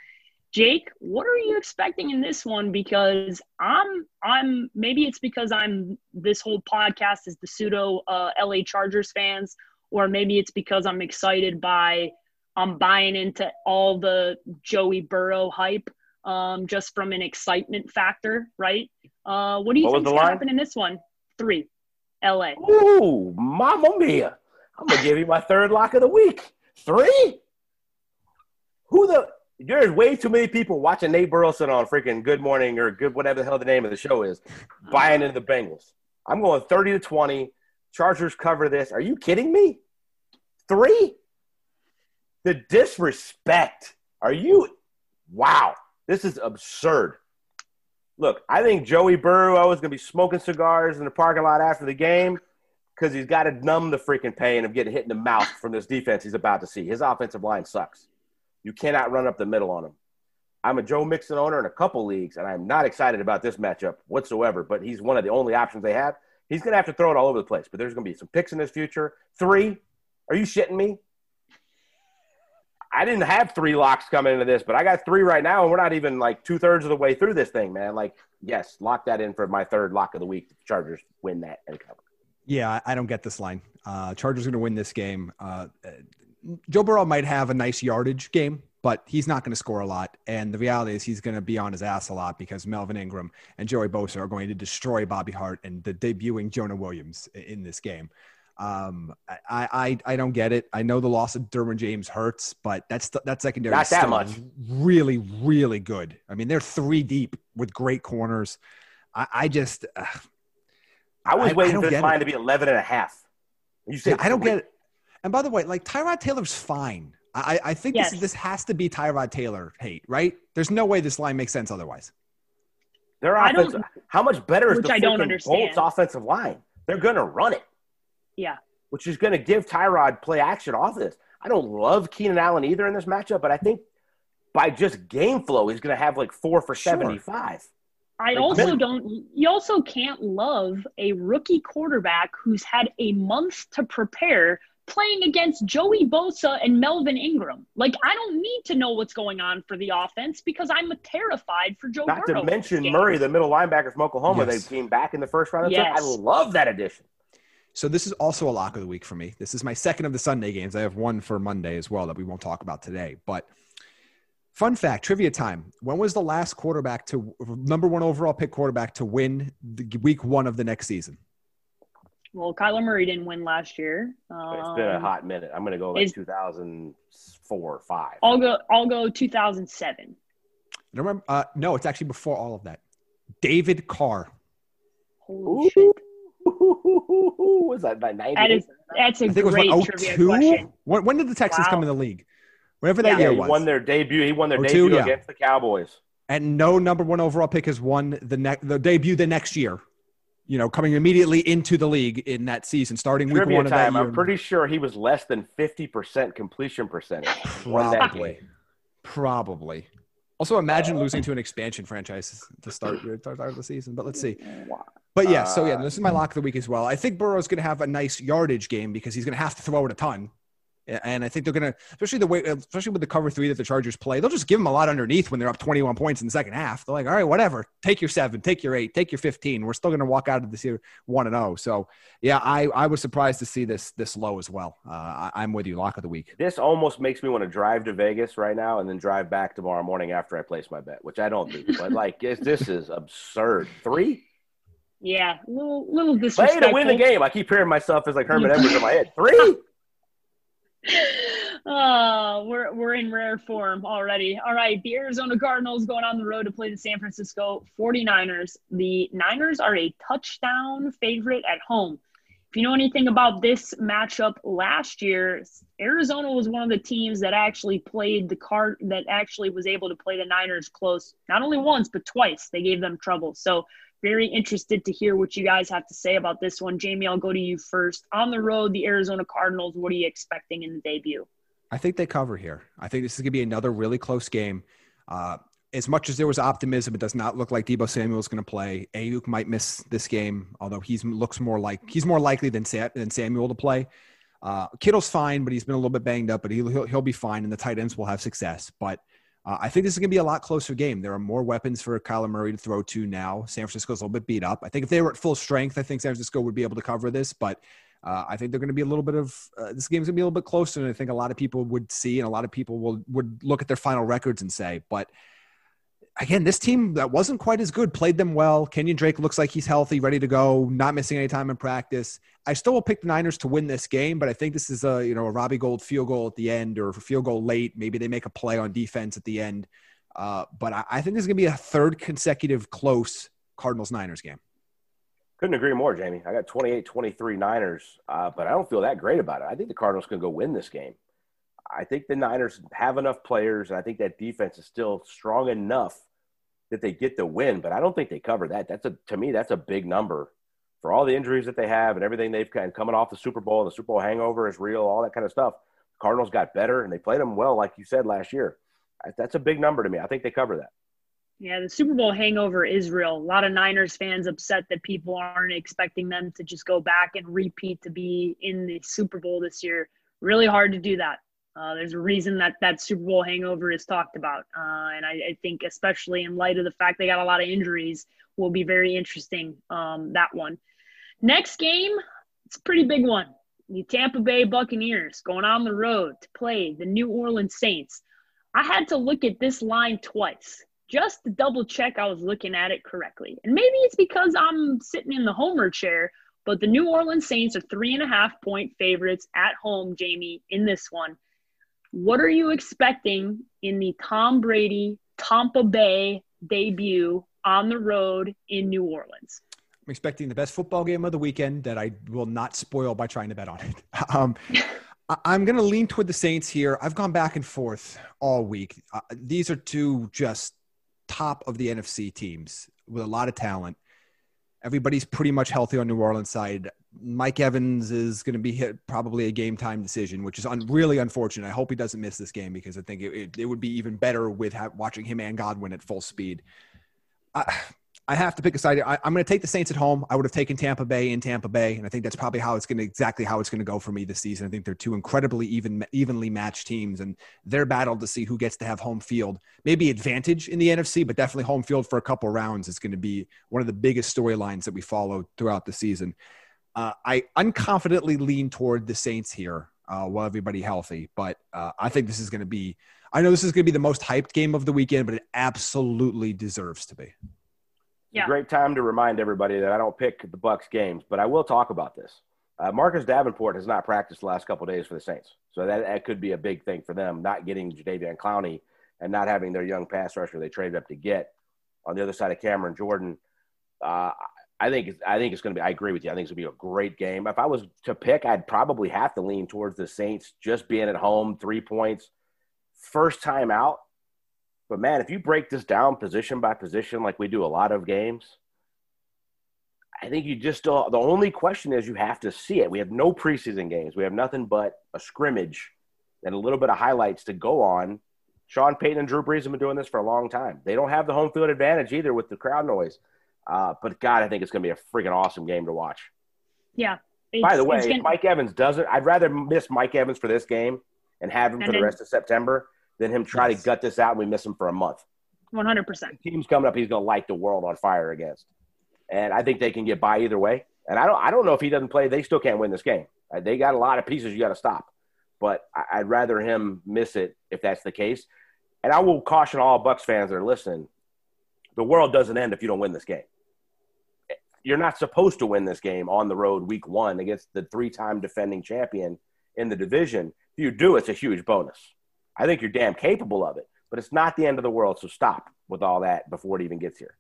Jake, what are you expecting in this one? Because I'm, I'm maybe it's because I'm this whole podcast is the pseudo uh, LA Chargers fans, or maybe it's because I'm excited by I'm buying into all the Joey Burrow hype um, just from an excitement factor, right? Uh, what do you think is going to happen in this one? Three, LA. Ooh, mama mia! I'm gonna give you my third lock of the week. Three. Who the? There's way too many people watching Nate Burleson on freaking Good Morning or Good whatever the hell the name of the show is, buying into the Bengals. I'm going 30 to 20. Chargers cover this. Are you kidding me? Three? The disrespect. Are you? Wow. This is absurd. Look, I think Joey Burrow is going to be smoking cigars in the parking lot after the game because he's got to numb the freaking pain of getting hit in the mouth from this defense he's about to see. His offensive line sucks. You cannot run up the middle on him. I'm a Joe Mixon owner in a couple leagues, and I'm not excited about this matchup whatsoever, but he's one of the only options they have. He's going to have to throw it all over the place, but there's going to be some picks in his future. Three? Are you shitting me? I didn't have three locks coming into this, but I got three right now, and we're not even like two thirds of the way through this thing, man. Like, yes, lock that in for my third lock of the week. The Chargers win that and cover. Yeah, I don't get this line. Uh, Chargers going to win this game. Uh, Joe Burrow might have a nice yardage game, but he's not going to score a lot. And the reality is he's going to be on his ass a lot because Melvin Ingram and Joey Bosa are going to destroy Bobby Hart and the debuting Jonah Williams in this game. Um, I, I, I don't get it. I know the loss of Derwin James hurts, but that's that secondary not that much. Really, really good. I mean, they're three deep with great corners. I, I just, uh, I was waiting I for this line it. to be 11 and a half. You say yeah, I don't get it. And by the way, like Tyrod Taylor's fine. I, I think yes. this this has to be Tyrod Taylor hate, right? There's no way this line makes sense otherwise. Their offense, how much better is the I don't understand. Bolts offensive line? They're going to run it. Yeah. Which is going to give Tyrod play action off this. I don't love Keenan Allen either in this matchup, but I think by just game flow, he's going to have like four for sure. 75. I like, also man. don't, you also can't love a rookie quarterback who's had a month to prepare playing against Joey Bosa and Melvin Ingram. Like, I don't need to know what's going on for the offense because I'm terrified for Joe Not Burrow to mention Murray, the middle linebacker from Oklahoma. Yes. They came back in the first round. Yes. I love that addition. So this is also a lock of the week for me. This is my second of the Sunday games. I have one for Monday as well that we won't talk about today. But fun fact, trivia time. When was the last quarterback to number one overall pick quarterback to win the week one of the next season? Well, Kyler Murray didn't win last year. Um, it's been a um, hot minute. I'm going to go like 2004 or five. I'll go. I'll go 2007. Remember? Uh, no, it's actually before all of that. David Carr. Holy Ooh. shit was that by 90? That is, that's a I think great it was, what, 02? question. When, when, did the Texans wow. come in the league? Whatever that yeah. year yeah, was. He won their debut. He won their 02, debut yeah. against the Cowboys. And no number one overall pick has won the ne- the debut the next year. You know, coming immediately into the league in that season, starting week Trivia one time, of that year. I'm pretty sure he was less than 50% completion percentage. Probably. Probably. Also, imagine uh, losing to an expansion franchise to start your start of the season. But let's see. But yeah, so yeah, uh, this is my lock of the week as well. I think Burrow's going to have a nice yardage game because he's going to have to throw it a ton. And I think they're going to, especially the way, especially with the cover three that the Chargers play, they'll just give them a lot underneath when they're up 21 points in the second half. They're like, all right, whatever, take your seven, take your eight, take your 15. We're still going to walk out of this year one and zero. Oh. So yeah, I, I was surprised to see this this low as well. Uh, I, am with you, lock of the week. This almost makes me want to drive to Vegas right now and then drive back tomorrow morning after I place my bet, which I don't do. But like, this is absurd. Three. Yeah, little little disrespectful. Play to win the game. I keep hearing myself as like Herman Edwards in my head. Three. Oh, we're we're in rare form already. All right, the Arizona Cardinals going on the road to play the San Francisco 49ers. The Niners are a touchdown favorite at home. If you know anything about this matchup last year, Arizona was one of the teams that actually played the card that actually was able to play the Niners close, not only once but twice. They gave them trouble. So very interested to hear what you guys have to say about this one. Jamie, I'll go to you first. On the road, the Arizona Cardinals, what are you expecting in the debut? I think they cover here. I think this is going to be another really close game. Uh, as much as there was optimism, it does not look like Deebo Samuel is going to play. Aiyuk might miss this game, although he's looks more like he's more likely than than Samuel to play. Uh, Kittle's fine, but he's been a little bit banged up, but he'll, he'll, he'll be fine, and the tight ends will have success. But uh, I think this is going to be a lot closer game. There are more weapons for Kyler Murray to throw to now. San Francisco's a little bit beat up. I think if they were at full strength, I think San Francisco would be able to cover this. But uh, I think they're going to be a little bit of uh, this game's going to be a little bit closer than I think a lot of people would see, and a lot of people will would look at their final records and say. But again, this team that wasn't quite as good played them well. Kenyan Drake looks like he's healthy, ready to go, not missing any time in practice. I still will pick the Niners to win this game, but I think this is a you know a Robbie Gould field goal at the end or a field goal late. Maybe they make a play on defense at the end. Uh, but I, I, think this is going to be a third consecutive close Cardinals Niners game. Couldn't agree more, Jamie. I got 28 23 Niners, uh, but I don't feel that great about it. I think the Cardinals can go win this game. I think the Niners have enough players, and I think that defense is still strong enough that they get the win, but I don't think they cover that. That's a to me, that's a big number for all the injuries that they have and everything they've kind coming off the Super Bowl. and The Super Bowl hangover is real, all that kind of stuff. Cardinals got better and they played them well, like you said last year. That's a big number to me. I think they cover that. Yeah, the Super Bowl hangover is real. A lot of Niners fans upset that people aren't expecting them to just go back and repeat to be in the Super Bowl this year. Really hard to do that. Uh, there's a reason that that Super Bowl hangover is talked about. Uh, and I, I, think, especially in light of the fact they got a lot of injuries, will be very interesting. Um, that one. Next game, it's a pretty big one. The Tampa Bay Buccaneers going on the road to play the New Orleans Saints. I had to look at this line twice just to double check I was looking at it correctly. And maybe it's because I'm sitting in the homer chair, but the New Orleans Saints are three and a half point favorites at home, Jamie, in this one. What are you expecting in the Tom Brady Tampa Bay debut on the road in New Orleans? I'm expecting the best football game of the weekend that I will not spoil by trying to bet on it. Um, I'm going to lean toward the Saints here. I've gone back and forth all week. Uh, these are two just top of the NFC teams with a lot of talent. Everybody's pretty much healthy on New Orleans side. Mike Evans is going to be hit probably a game time decision, which is un- really unfortunate. I hope he doesn't miss this game because I think it, it, it would be even better with ha- watching him and Godwin at full speed. I have to pick a side. I, am going to take the Saints at home. I would have taken Tampa Bay in Tampa Bay, and I think that's probably how it's going to exactly how it's going to go for me this season. I think they're two incredibly even evenly matched teams, and their battle to see who gets to have home field, maybe advantage in the NFC, but definitely home field for a couple rounds is going to be one of the biggest storylines that we follow throughout the season. Uh, I unconfidently lean toward the Saints here uh, while everybody healthy, but uh, I think this is going to be. I know this is going to be the most hyped game of the weekend, but it absolutely deserves to be yeah. a great time to remind everybody that I don't pick the Bucks games, but I will talk about this. Uh, Marcus Davenport has not practiced the last couple days for the Saints, so that, that could be a big thing for them. Not getting Jadeveon Clowney and not having their young pass rusher they traded up to get on the other side of Cameron Jordan. Uh, I think I think it's going to be. I agree with you. I think it's going to be a great game. If I was to pick, I'd probably have to lean towards the Saints. Just being at home, three points, first time out. But man, if you break this down position by position, like we do a lot of games, I think you just uh, the only question is you have to see it. We have no preseason games. We have nothing but a scrimmage and a little bit of highlights to go on. Sean Payton and Drew Brees have been doing this for a long time. They don't have the home field advantage either with the crowd noise. Uh, but God, I think it's going to be a freaking awesome game to watch. Yeah. By the way, gonna... Mike Evans doesn't, I'd rather miss Mike Evans for this game and have him and for then, the rest of September than him try yes. to gut this out and we miss him for a month. 100%. team's coming up he's going to light the world on fire against. And I think they can get by either way. And I don't, I don't know if he doesn't play, they still can't win this game. Uh, they got a lot of pieces you got to stop. But I'd rather him miss it if that's the case. And I will caution all Bucks fans that are listening: the world doesn't end if you don't win this game. You're not supposed to win this game on the road week one against the three-time defending champion in the division. If you do, it's a huge bonus. I think you're damn capable of it, but it's not the end of the world. So stop with all that before it even gets here.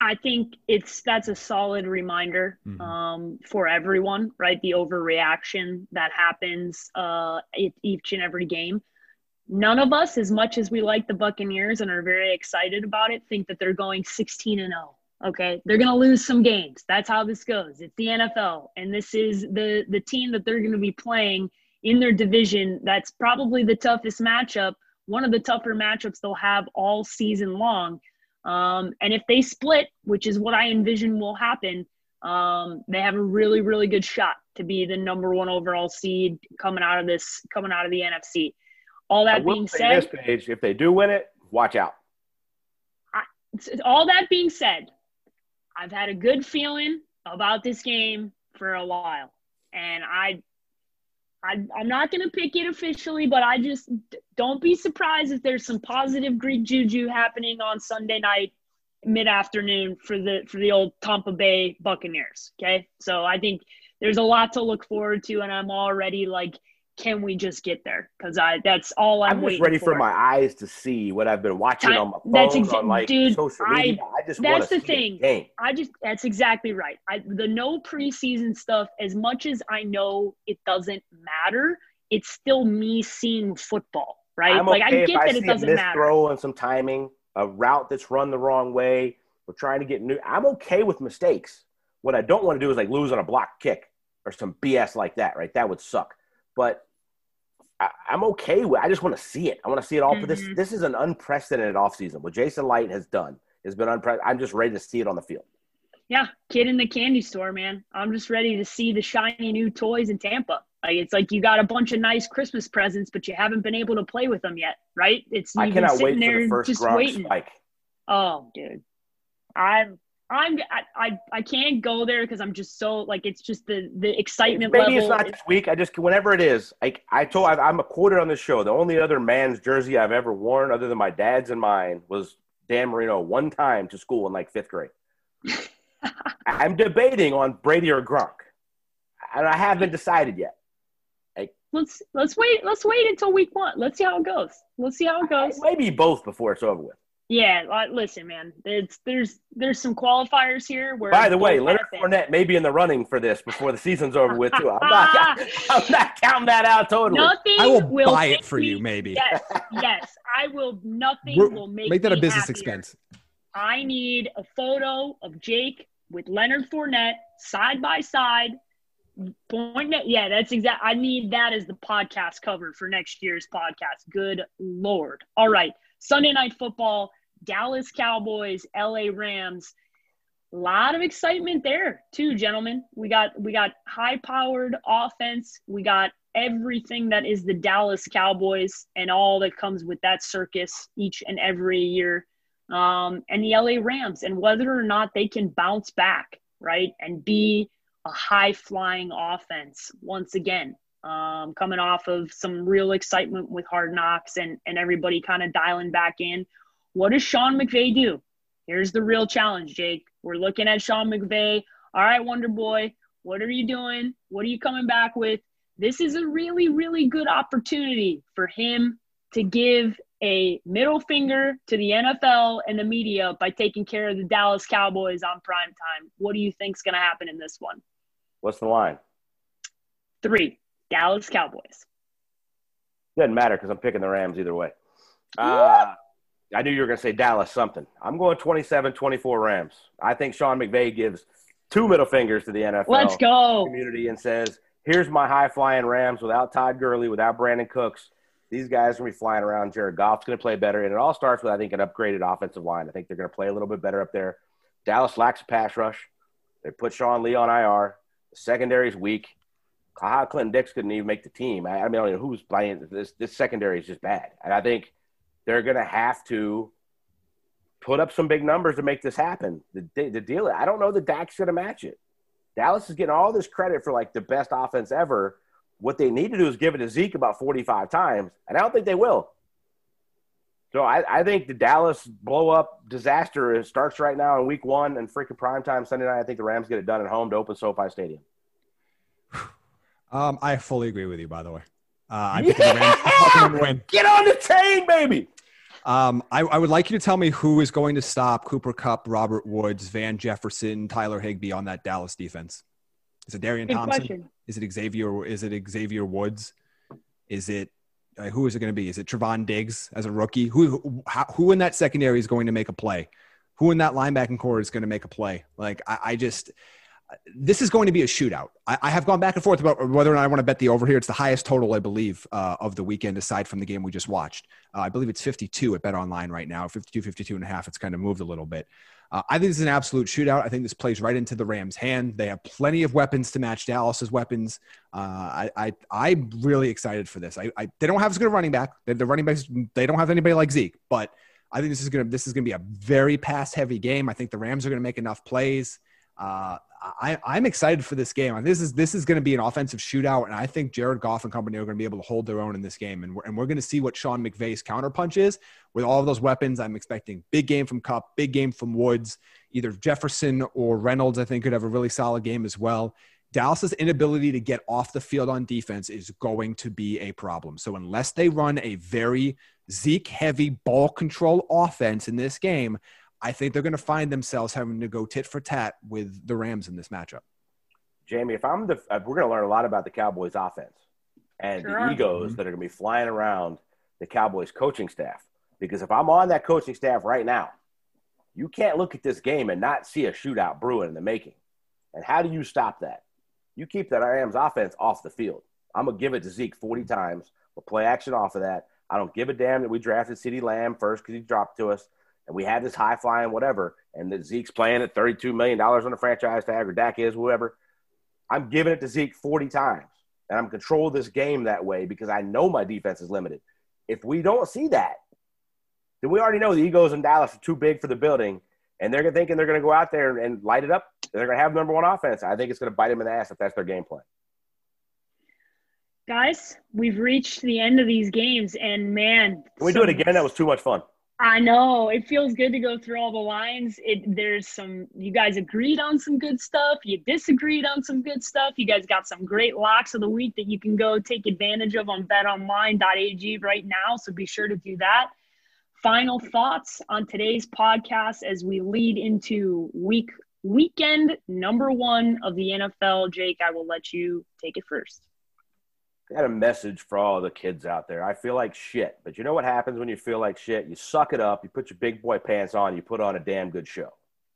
I think it's that's a solid reminder mm-hmm. um, for everyone, right? The overreaction that happens uh, each and every game. None of us, as much as we like the Buccaneers and are very excited about it, think that they're going 16 and 0. Okay, they're going to lose some games. That's how this goes. It's the NFL, and this is the the team that they're going to be playing in their division. That's probably the toughest matchup, one of the tougher matchups they'll have all season long. Um, and if they split, which is what I envision will happen, um, they have a really, really good shot to be the number one overall seed coming out of this, coming out of the NFC. All that being said, this page, if they do win it, watch out. I, all that being said, I've had a good feeling about this game for a while, and I I, am not going to pick it officially, but I just don't be surprised if there's some positive Greek juju happening on Sunday night, mid afternoon for the for the old Tampa Bay Buccaneers. Okay, so I think there's a lot to look forward to, and I'm already like can we just get there? Because I that's all I'm, I'm just waiting ready for. for my eyes to see what I've been watching Time- on my phone, that's exa- on like dude, social I- media. I, just that's the see thing. a game. I just that's exactly right. I the no preseason stuff, as much as I know it doesn't matter, it's still me seeing football, right? I'm like okay I if get I that see it doesn't missed matter. throw and some timing, a route that's run the wrong way. We're trying to get new. I'm okay with mistakes. What I don't want to do is like lose on a block kick or some BS like that, right? That would suck. But I, I'm okay with. I just want to see it. I want to see it all. But this mm-hmm. this is an unprecedented offseason. What Jason Licht has done has been unprecedented. I'm just ready to see it on the field. Yeah, kid in the candy store, man. I'm just ready to see the shiny new toys in Tampa. Like it's like you got a bunch of nice Christmas presents, but you haven't been able to play with them yet, right? It's I cannot sitting wait for there the first just waiting. spike. Oh, dude, I'm I'm I I, I can't go there because I'm just so like it's just the the excitement Maybe level. it's not this week. I just whenever it is. I I told I, I'm a quoted on the show. The only other man's jersey I've ever worn, other than my dad's and mine, was Dan Marino one time to school in like fifth grade. I'm debating on Brady or Gronk, and I haven't decided yet. let's let's wait let's wait until week one. Let's see how it goes. Let's see how it goes. Maybe both before it's over with. Yeah, like, listen, man. It's there's there's some qualifiers here where. By the way, Leonard happen. Fournette may be in the running for this before the season's over with too. I'm not. I'm not counting that out totally. Nothing I will will buy it for me- you, maybe. Yes, yes. I will. Nothing We're- will make Make that a business happier. expense. I need a photo of Jake with Leonard Fournette side by side. Point. At, yeah, that's exact. I need that as the podcast cover for next year's podcast. Good lord! All right, Sunday night football. Dallas Cowboys, LA Rams. A lot of excitement there too, gentlemen. We got we got high-powered offense. We got everything that is the Dallas Cowboys and all that comes with that circus each and every year. Um, and the LA Rams, and whether or not they can bounce back, right, and be a high-flying offense once again. Um, coming off of some real excitement with Hard Knocks and and everybody kind of dialing back in. What does Sean McVay do? Here's the real challenge, Jake. We're looking at Sean McVay. All right, Wonder Boy, what are you doing? What are you coming back with? This is a really, really good opportunity for him to give a middle finger to the NFL and the media by taking care of the Dallas Cowboys on prime time. What do you think's going to happen in this one? What's the line? Three, Dallas Cowboys. Doesn't matter because I'm picking the Rams either way. Uh, I knew you were going to say Dallas something. I'm going 27 24 Rams. I think Sean McVay gives two middle fingers to the NFL Let's go. community and says, here's my high flying Rams without Todd Gurley, without Brandin Cooks. These guys are going to be flying around. Jared Goff's going to play better. And it all starts with, I think, an upgraded offensive line. I think they're going to play a little bit better up there. Dallas lacks a pass rush. They put Sean Lee on IR. The secondary's weak. Kyle Clinton Dix couldn't even make the team. I, I mean, I don't know who's playing. This, this secondary is just bad. And I think they're going to have to put up some big numbers to make this happen. The, the deal, I don't know that Dak's going to match it. Dallas is getting all this credit for like the best offense ever. What they need to do is give it to Zeke about 45 times, and I don't think they will. So I, I think the Dallas blow up disaster starts right now in week one and freaking primetime Sunday night. I think the Rams get it done at home to open SoFi Stadium. Um, I fully agree with you. By the way, uh, I'm picking the Rams. I'm picking them to win. Get on the train, baby. Um, I, I would like you to tell me who is going to stop Cooper Kupp, Robert Woods, Van Jefferson, Tyler Higbee on that Dallas defense. Is it Darian Good Thompson? question. Is it Xavier? Is it Xavier Woods? Is it uh, who is it going to be? Is it Trevon Diggs as a rookie? Who who, how, who in that secondary is going to make a play? Who in that linebacking core is going to make a play? Like I, I just this is going to be a shootout. I, I, have gone back and forth about whether or not I want to bet the over here. It's the highest total, I believe, uh, of the weekend, aside from the game we just watched. Uh, I believe it's 52 at Bet Online right now, 52, 52 and a half. It's kind of moved a little bit. Uh, I think this is an absolute shootout. I think this plays right into the Rams' hand. They have plenty of weapons to match Dallas's weapons. Uh, I, I, I'm really excited for this. I, I, they don't have as good a running back. The, the running backs, they don't have anybody like Zeke, but I think this is going to, this is going to be a very pass heavy game. I think the Rams are going to make enough plays. Uh, I, I'm excited for this game. This is this is going to be an offensive shootout, and I think Jared Goff and company are going to be able to hold their own in this game. And we're, and we're going to see what Sean McVay's counterpunch is with all of those weapons. I'm expecting big game from Kupp, big game from Woods, either Jefferson or Reynolds. I think could have a really solid game as well. Dallas's inability to get off the field on defense is going to be a problem. So unless they run a very Zeke heavy ball control offense in this game, I think they're going to find themselves having to go tit for tat with the Rams in this matchup. Jamie, if I'm the, if we're going to learn a lot about the Cowboys offense and sure. the egos mm-hmm. that are going to be flying around the Cowboys coaching staff. Because if I'm on that coaching staff right now, you can't look at this game and not see a shootout brewing in the making. And how do you stop that? You keep that Rams offense off the field. I'm gonna give it to Zeke 40 times. We'll play action off of that. I don't give a damn that we drafted CeeDee Lamb first because he dropped to us, and we had this high flying whatever, and that Zeke's playing at 32 million dollars on the franchise tag, or Dak is whoever. I'm giving it to Zeke 40 times, and I'm control this game that way because I know my defense is limited. If we don't see that, then we already know the egos in Dallas are too big for the building, and they're thinking they're going to go out there and light it up. They're going to have number one offense. I think it's going to bite them in the ass if that's their game plan. Guys, we've reached the end of these games, and man, Can we do it again? That was too much fun. I know it feels good to go through all the lines. It there's some you guys agreed on some good stuff. You disagreed on some good stuff. You guys got some great locks of the week that you can go take advantage of on betonline.ag right now. So be sure to do that. Final thoughts on today's podcast as we lead into week weekend number one of the NFL. Jake, I will let you take it first. I got a message for all the kids out there. I feel like shit, but you know what happens when you feel like shit? You suck it up, you put your big boy pants on, you put on a damn good show.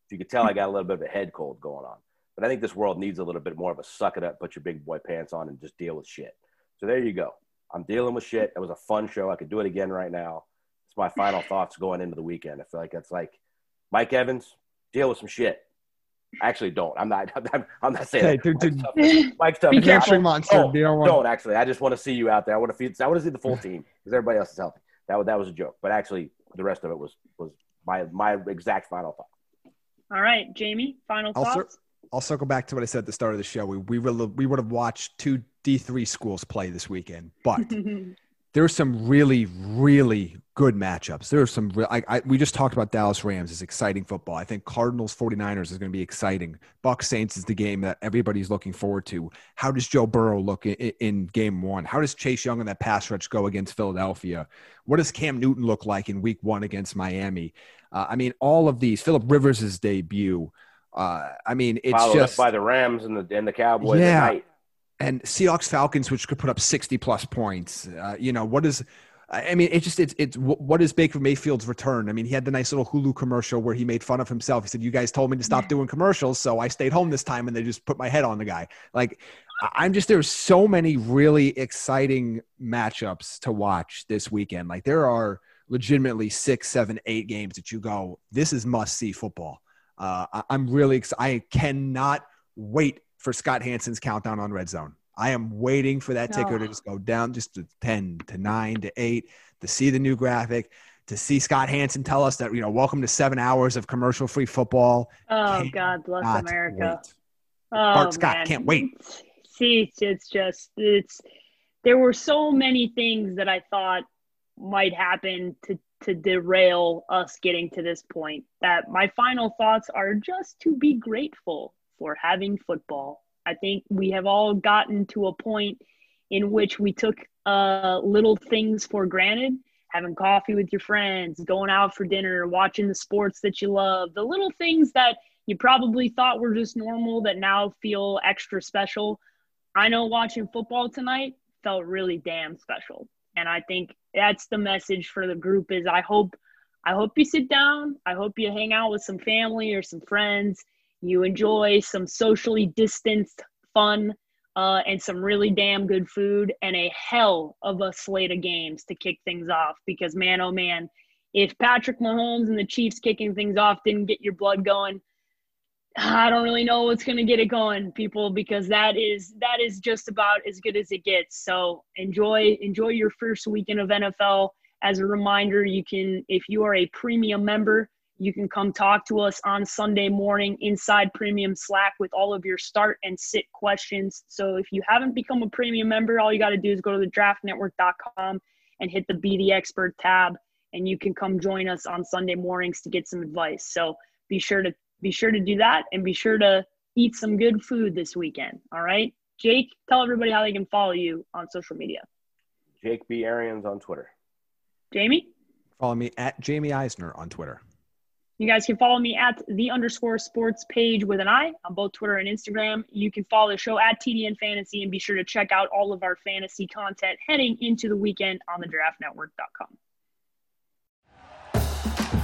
If you could tell, I got a little bit of a head cold going on. But I think this world needs a little bit more of a suck it up, put your big boy pants on, and just deal with shit. So there you go. I'm dealing with shit. It was a fun show. I could do it again right now. It's my final thoughts going into the weekend. I feel like it's like Mike Evans, deal with some shit. I actually don't. I'm not. I'm, I'm not saying. Hey, that. Dude, Mike's dude, Mike's tough. Hamstring monster. Don't, don't, don't, actually. I just want to see you out there. I want to feel. I want to see the full team because everybody else is healthy. That that was a joke, but actually, the rest of it was was my my exact final thought. All right, Jamie. Final thoughts. I'll, I'll circle back to what I said at the start of the show. We we would we would have watched two D three schools play this weekend, but there's some really, really good matchups. There are some, real, I, I, we just talked about Dallas Rams is exciting football. I think Cardinals 49ers is going to be exciting. Buck Saints is the game that everybody's looking forward to. How does Joe Burrow look in, in game one? How does Chase Young in that pass rush go against Philadelphia? What does Cam Newton look like in week one against Miami? Uh, I mean, all of these, Philip Rivers' debut. Uh, I mean, it's Followed just by the Rams and the and the Cowboys yeah, and Seahawks Falcons, which could put up 60 plus points. Uh, you know, what is, I mean, it's just, it's, it's, what is Baker Mayfield's return? I mean, he had the nice little Hulu commercial where he made fun of himself. He said, You guys told me to stop doing commercials. So I stayed home this time and they just put my head on the guy. Like, I'm just, there's so many really exciting matchups to watch this weekend. Like, there are legitimately six, seven, eight games that you go, This is must see football. Uh, I'm really excited. I cannot wait for Scott Hanson's countdown on Red Zone. I am waiting for that ticker to oh. just go down just to 10 to 9 to 8 to see the new graphic, to see Scott Hanson tell us that, you know, welcome to seven hours of commercial free football. Oh, can't God bless America. Wait. Oh, Bart Scott man. can't wait. See, it's just, it's, there were so many things that I thought might happen to, to derail us getting to this point that my final thoughts are just to be grateful for having football. I think we have all gotten to a point in which we took uh, little things for granted having coffee with your friends, going out for dinner, watching the sports that you love, the little things that you probably thought were just normal that now feel extra special. I know watching football tonight felt really damn special. And I think that's the message for the group is I hope I hope you sit down, I hope you hang out with some family or some friends you enjoy some socially distanced fun uh, and some really damn good food and a hell of a slate of games to kick things off. Because man, oh man, if Patrick Mahomes and the Chiefs kicking things off didn't get your blood going, I don't really know what's going to get it going, people, because that is that is just about as good as it gets. So enjoy enjoy your first weekend of NFL. As a reminder, you can if you are a premium member, you can come talk to us on Sunday morning inside Premium Slack with all of your start and sit questions. So if you haven't become a premium member, all you got to do is go to the draftnetwork.com and hit the Be the Expert tab, and you can come join us on Sunday mornings to get some advice. So be sure to be sure to do that, and be sure to eat some good food this weekend. All right. Jake, tell everybody how they can follow you on social media. Jake B. Arians on Twitter. Jamie? Follow me at Jamie Eisner on Twitter. You guys can follow me at the underscore sports page with an I on both Twitter and Instagram. You can follow the show at TDN Fantasy and be sure to check out all of our fantasy content heading into the weekend on the draftnetwork.com.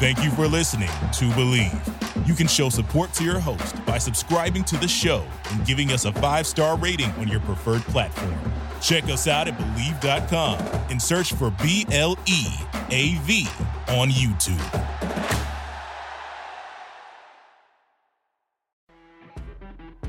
Thank you for listening to Bleav. You can show support to your host by subscribing to the show and giving us a five star rating on your preferred platform. Check us out at Bleav.com and search for B L E A V on YouTube.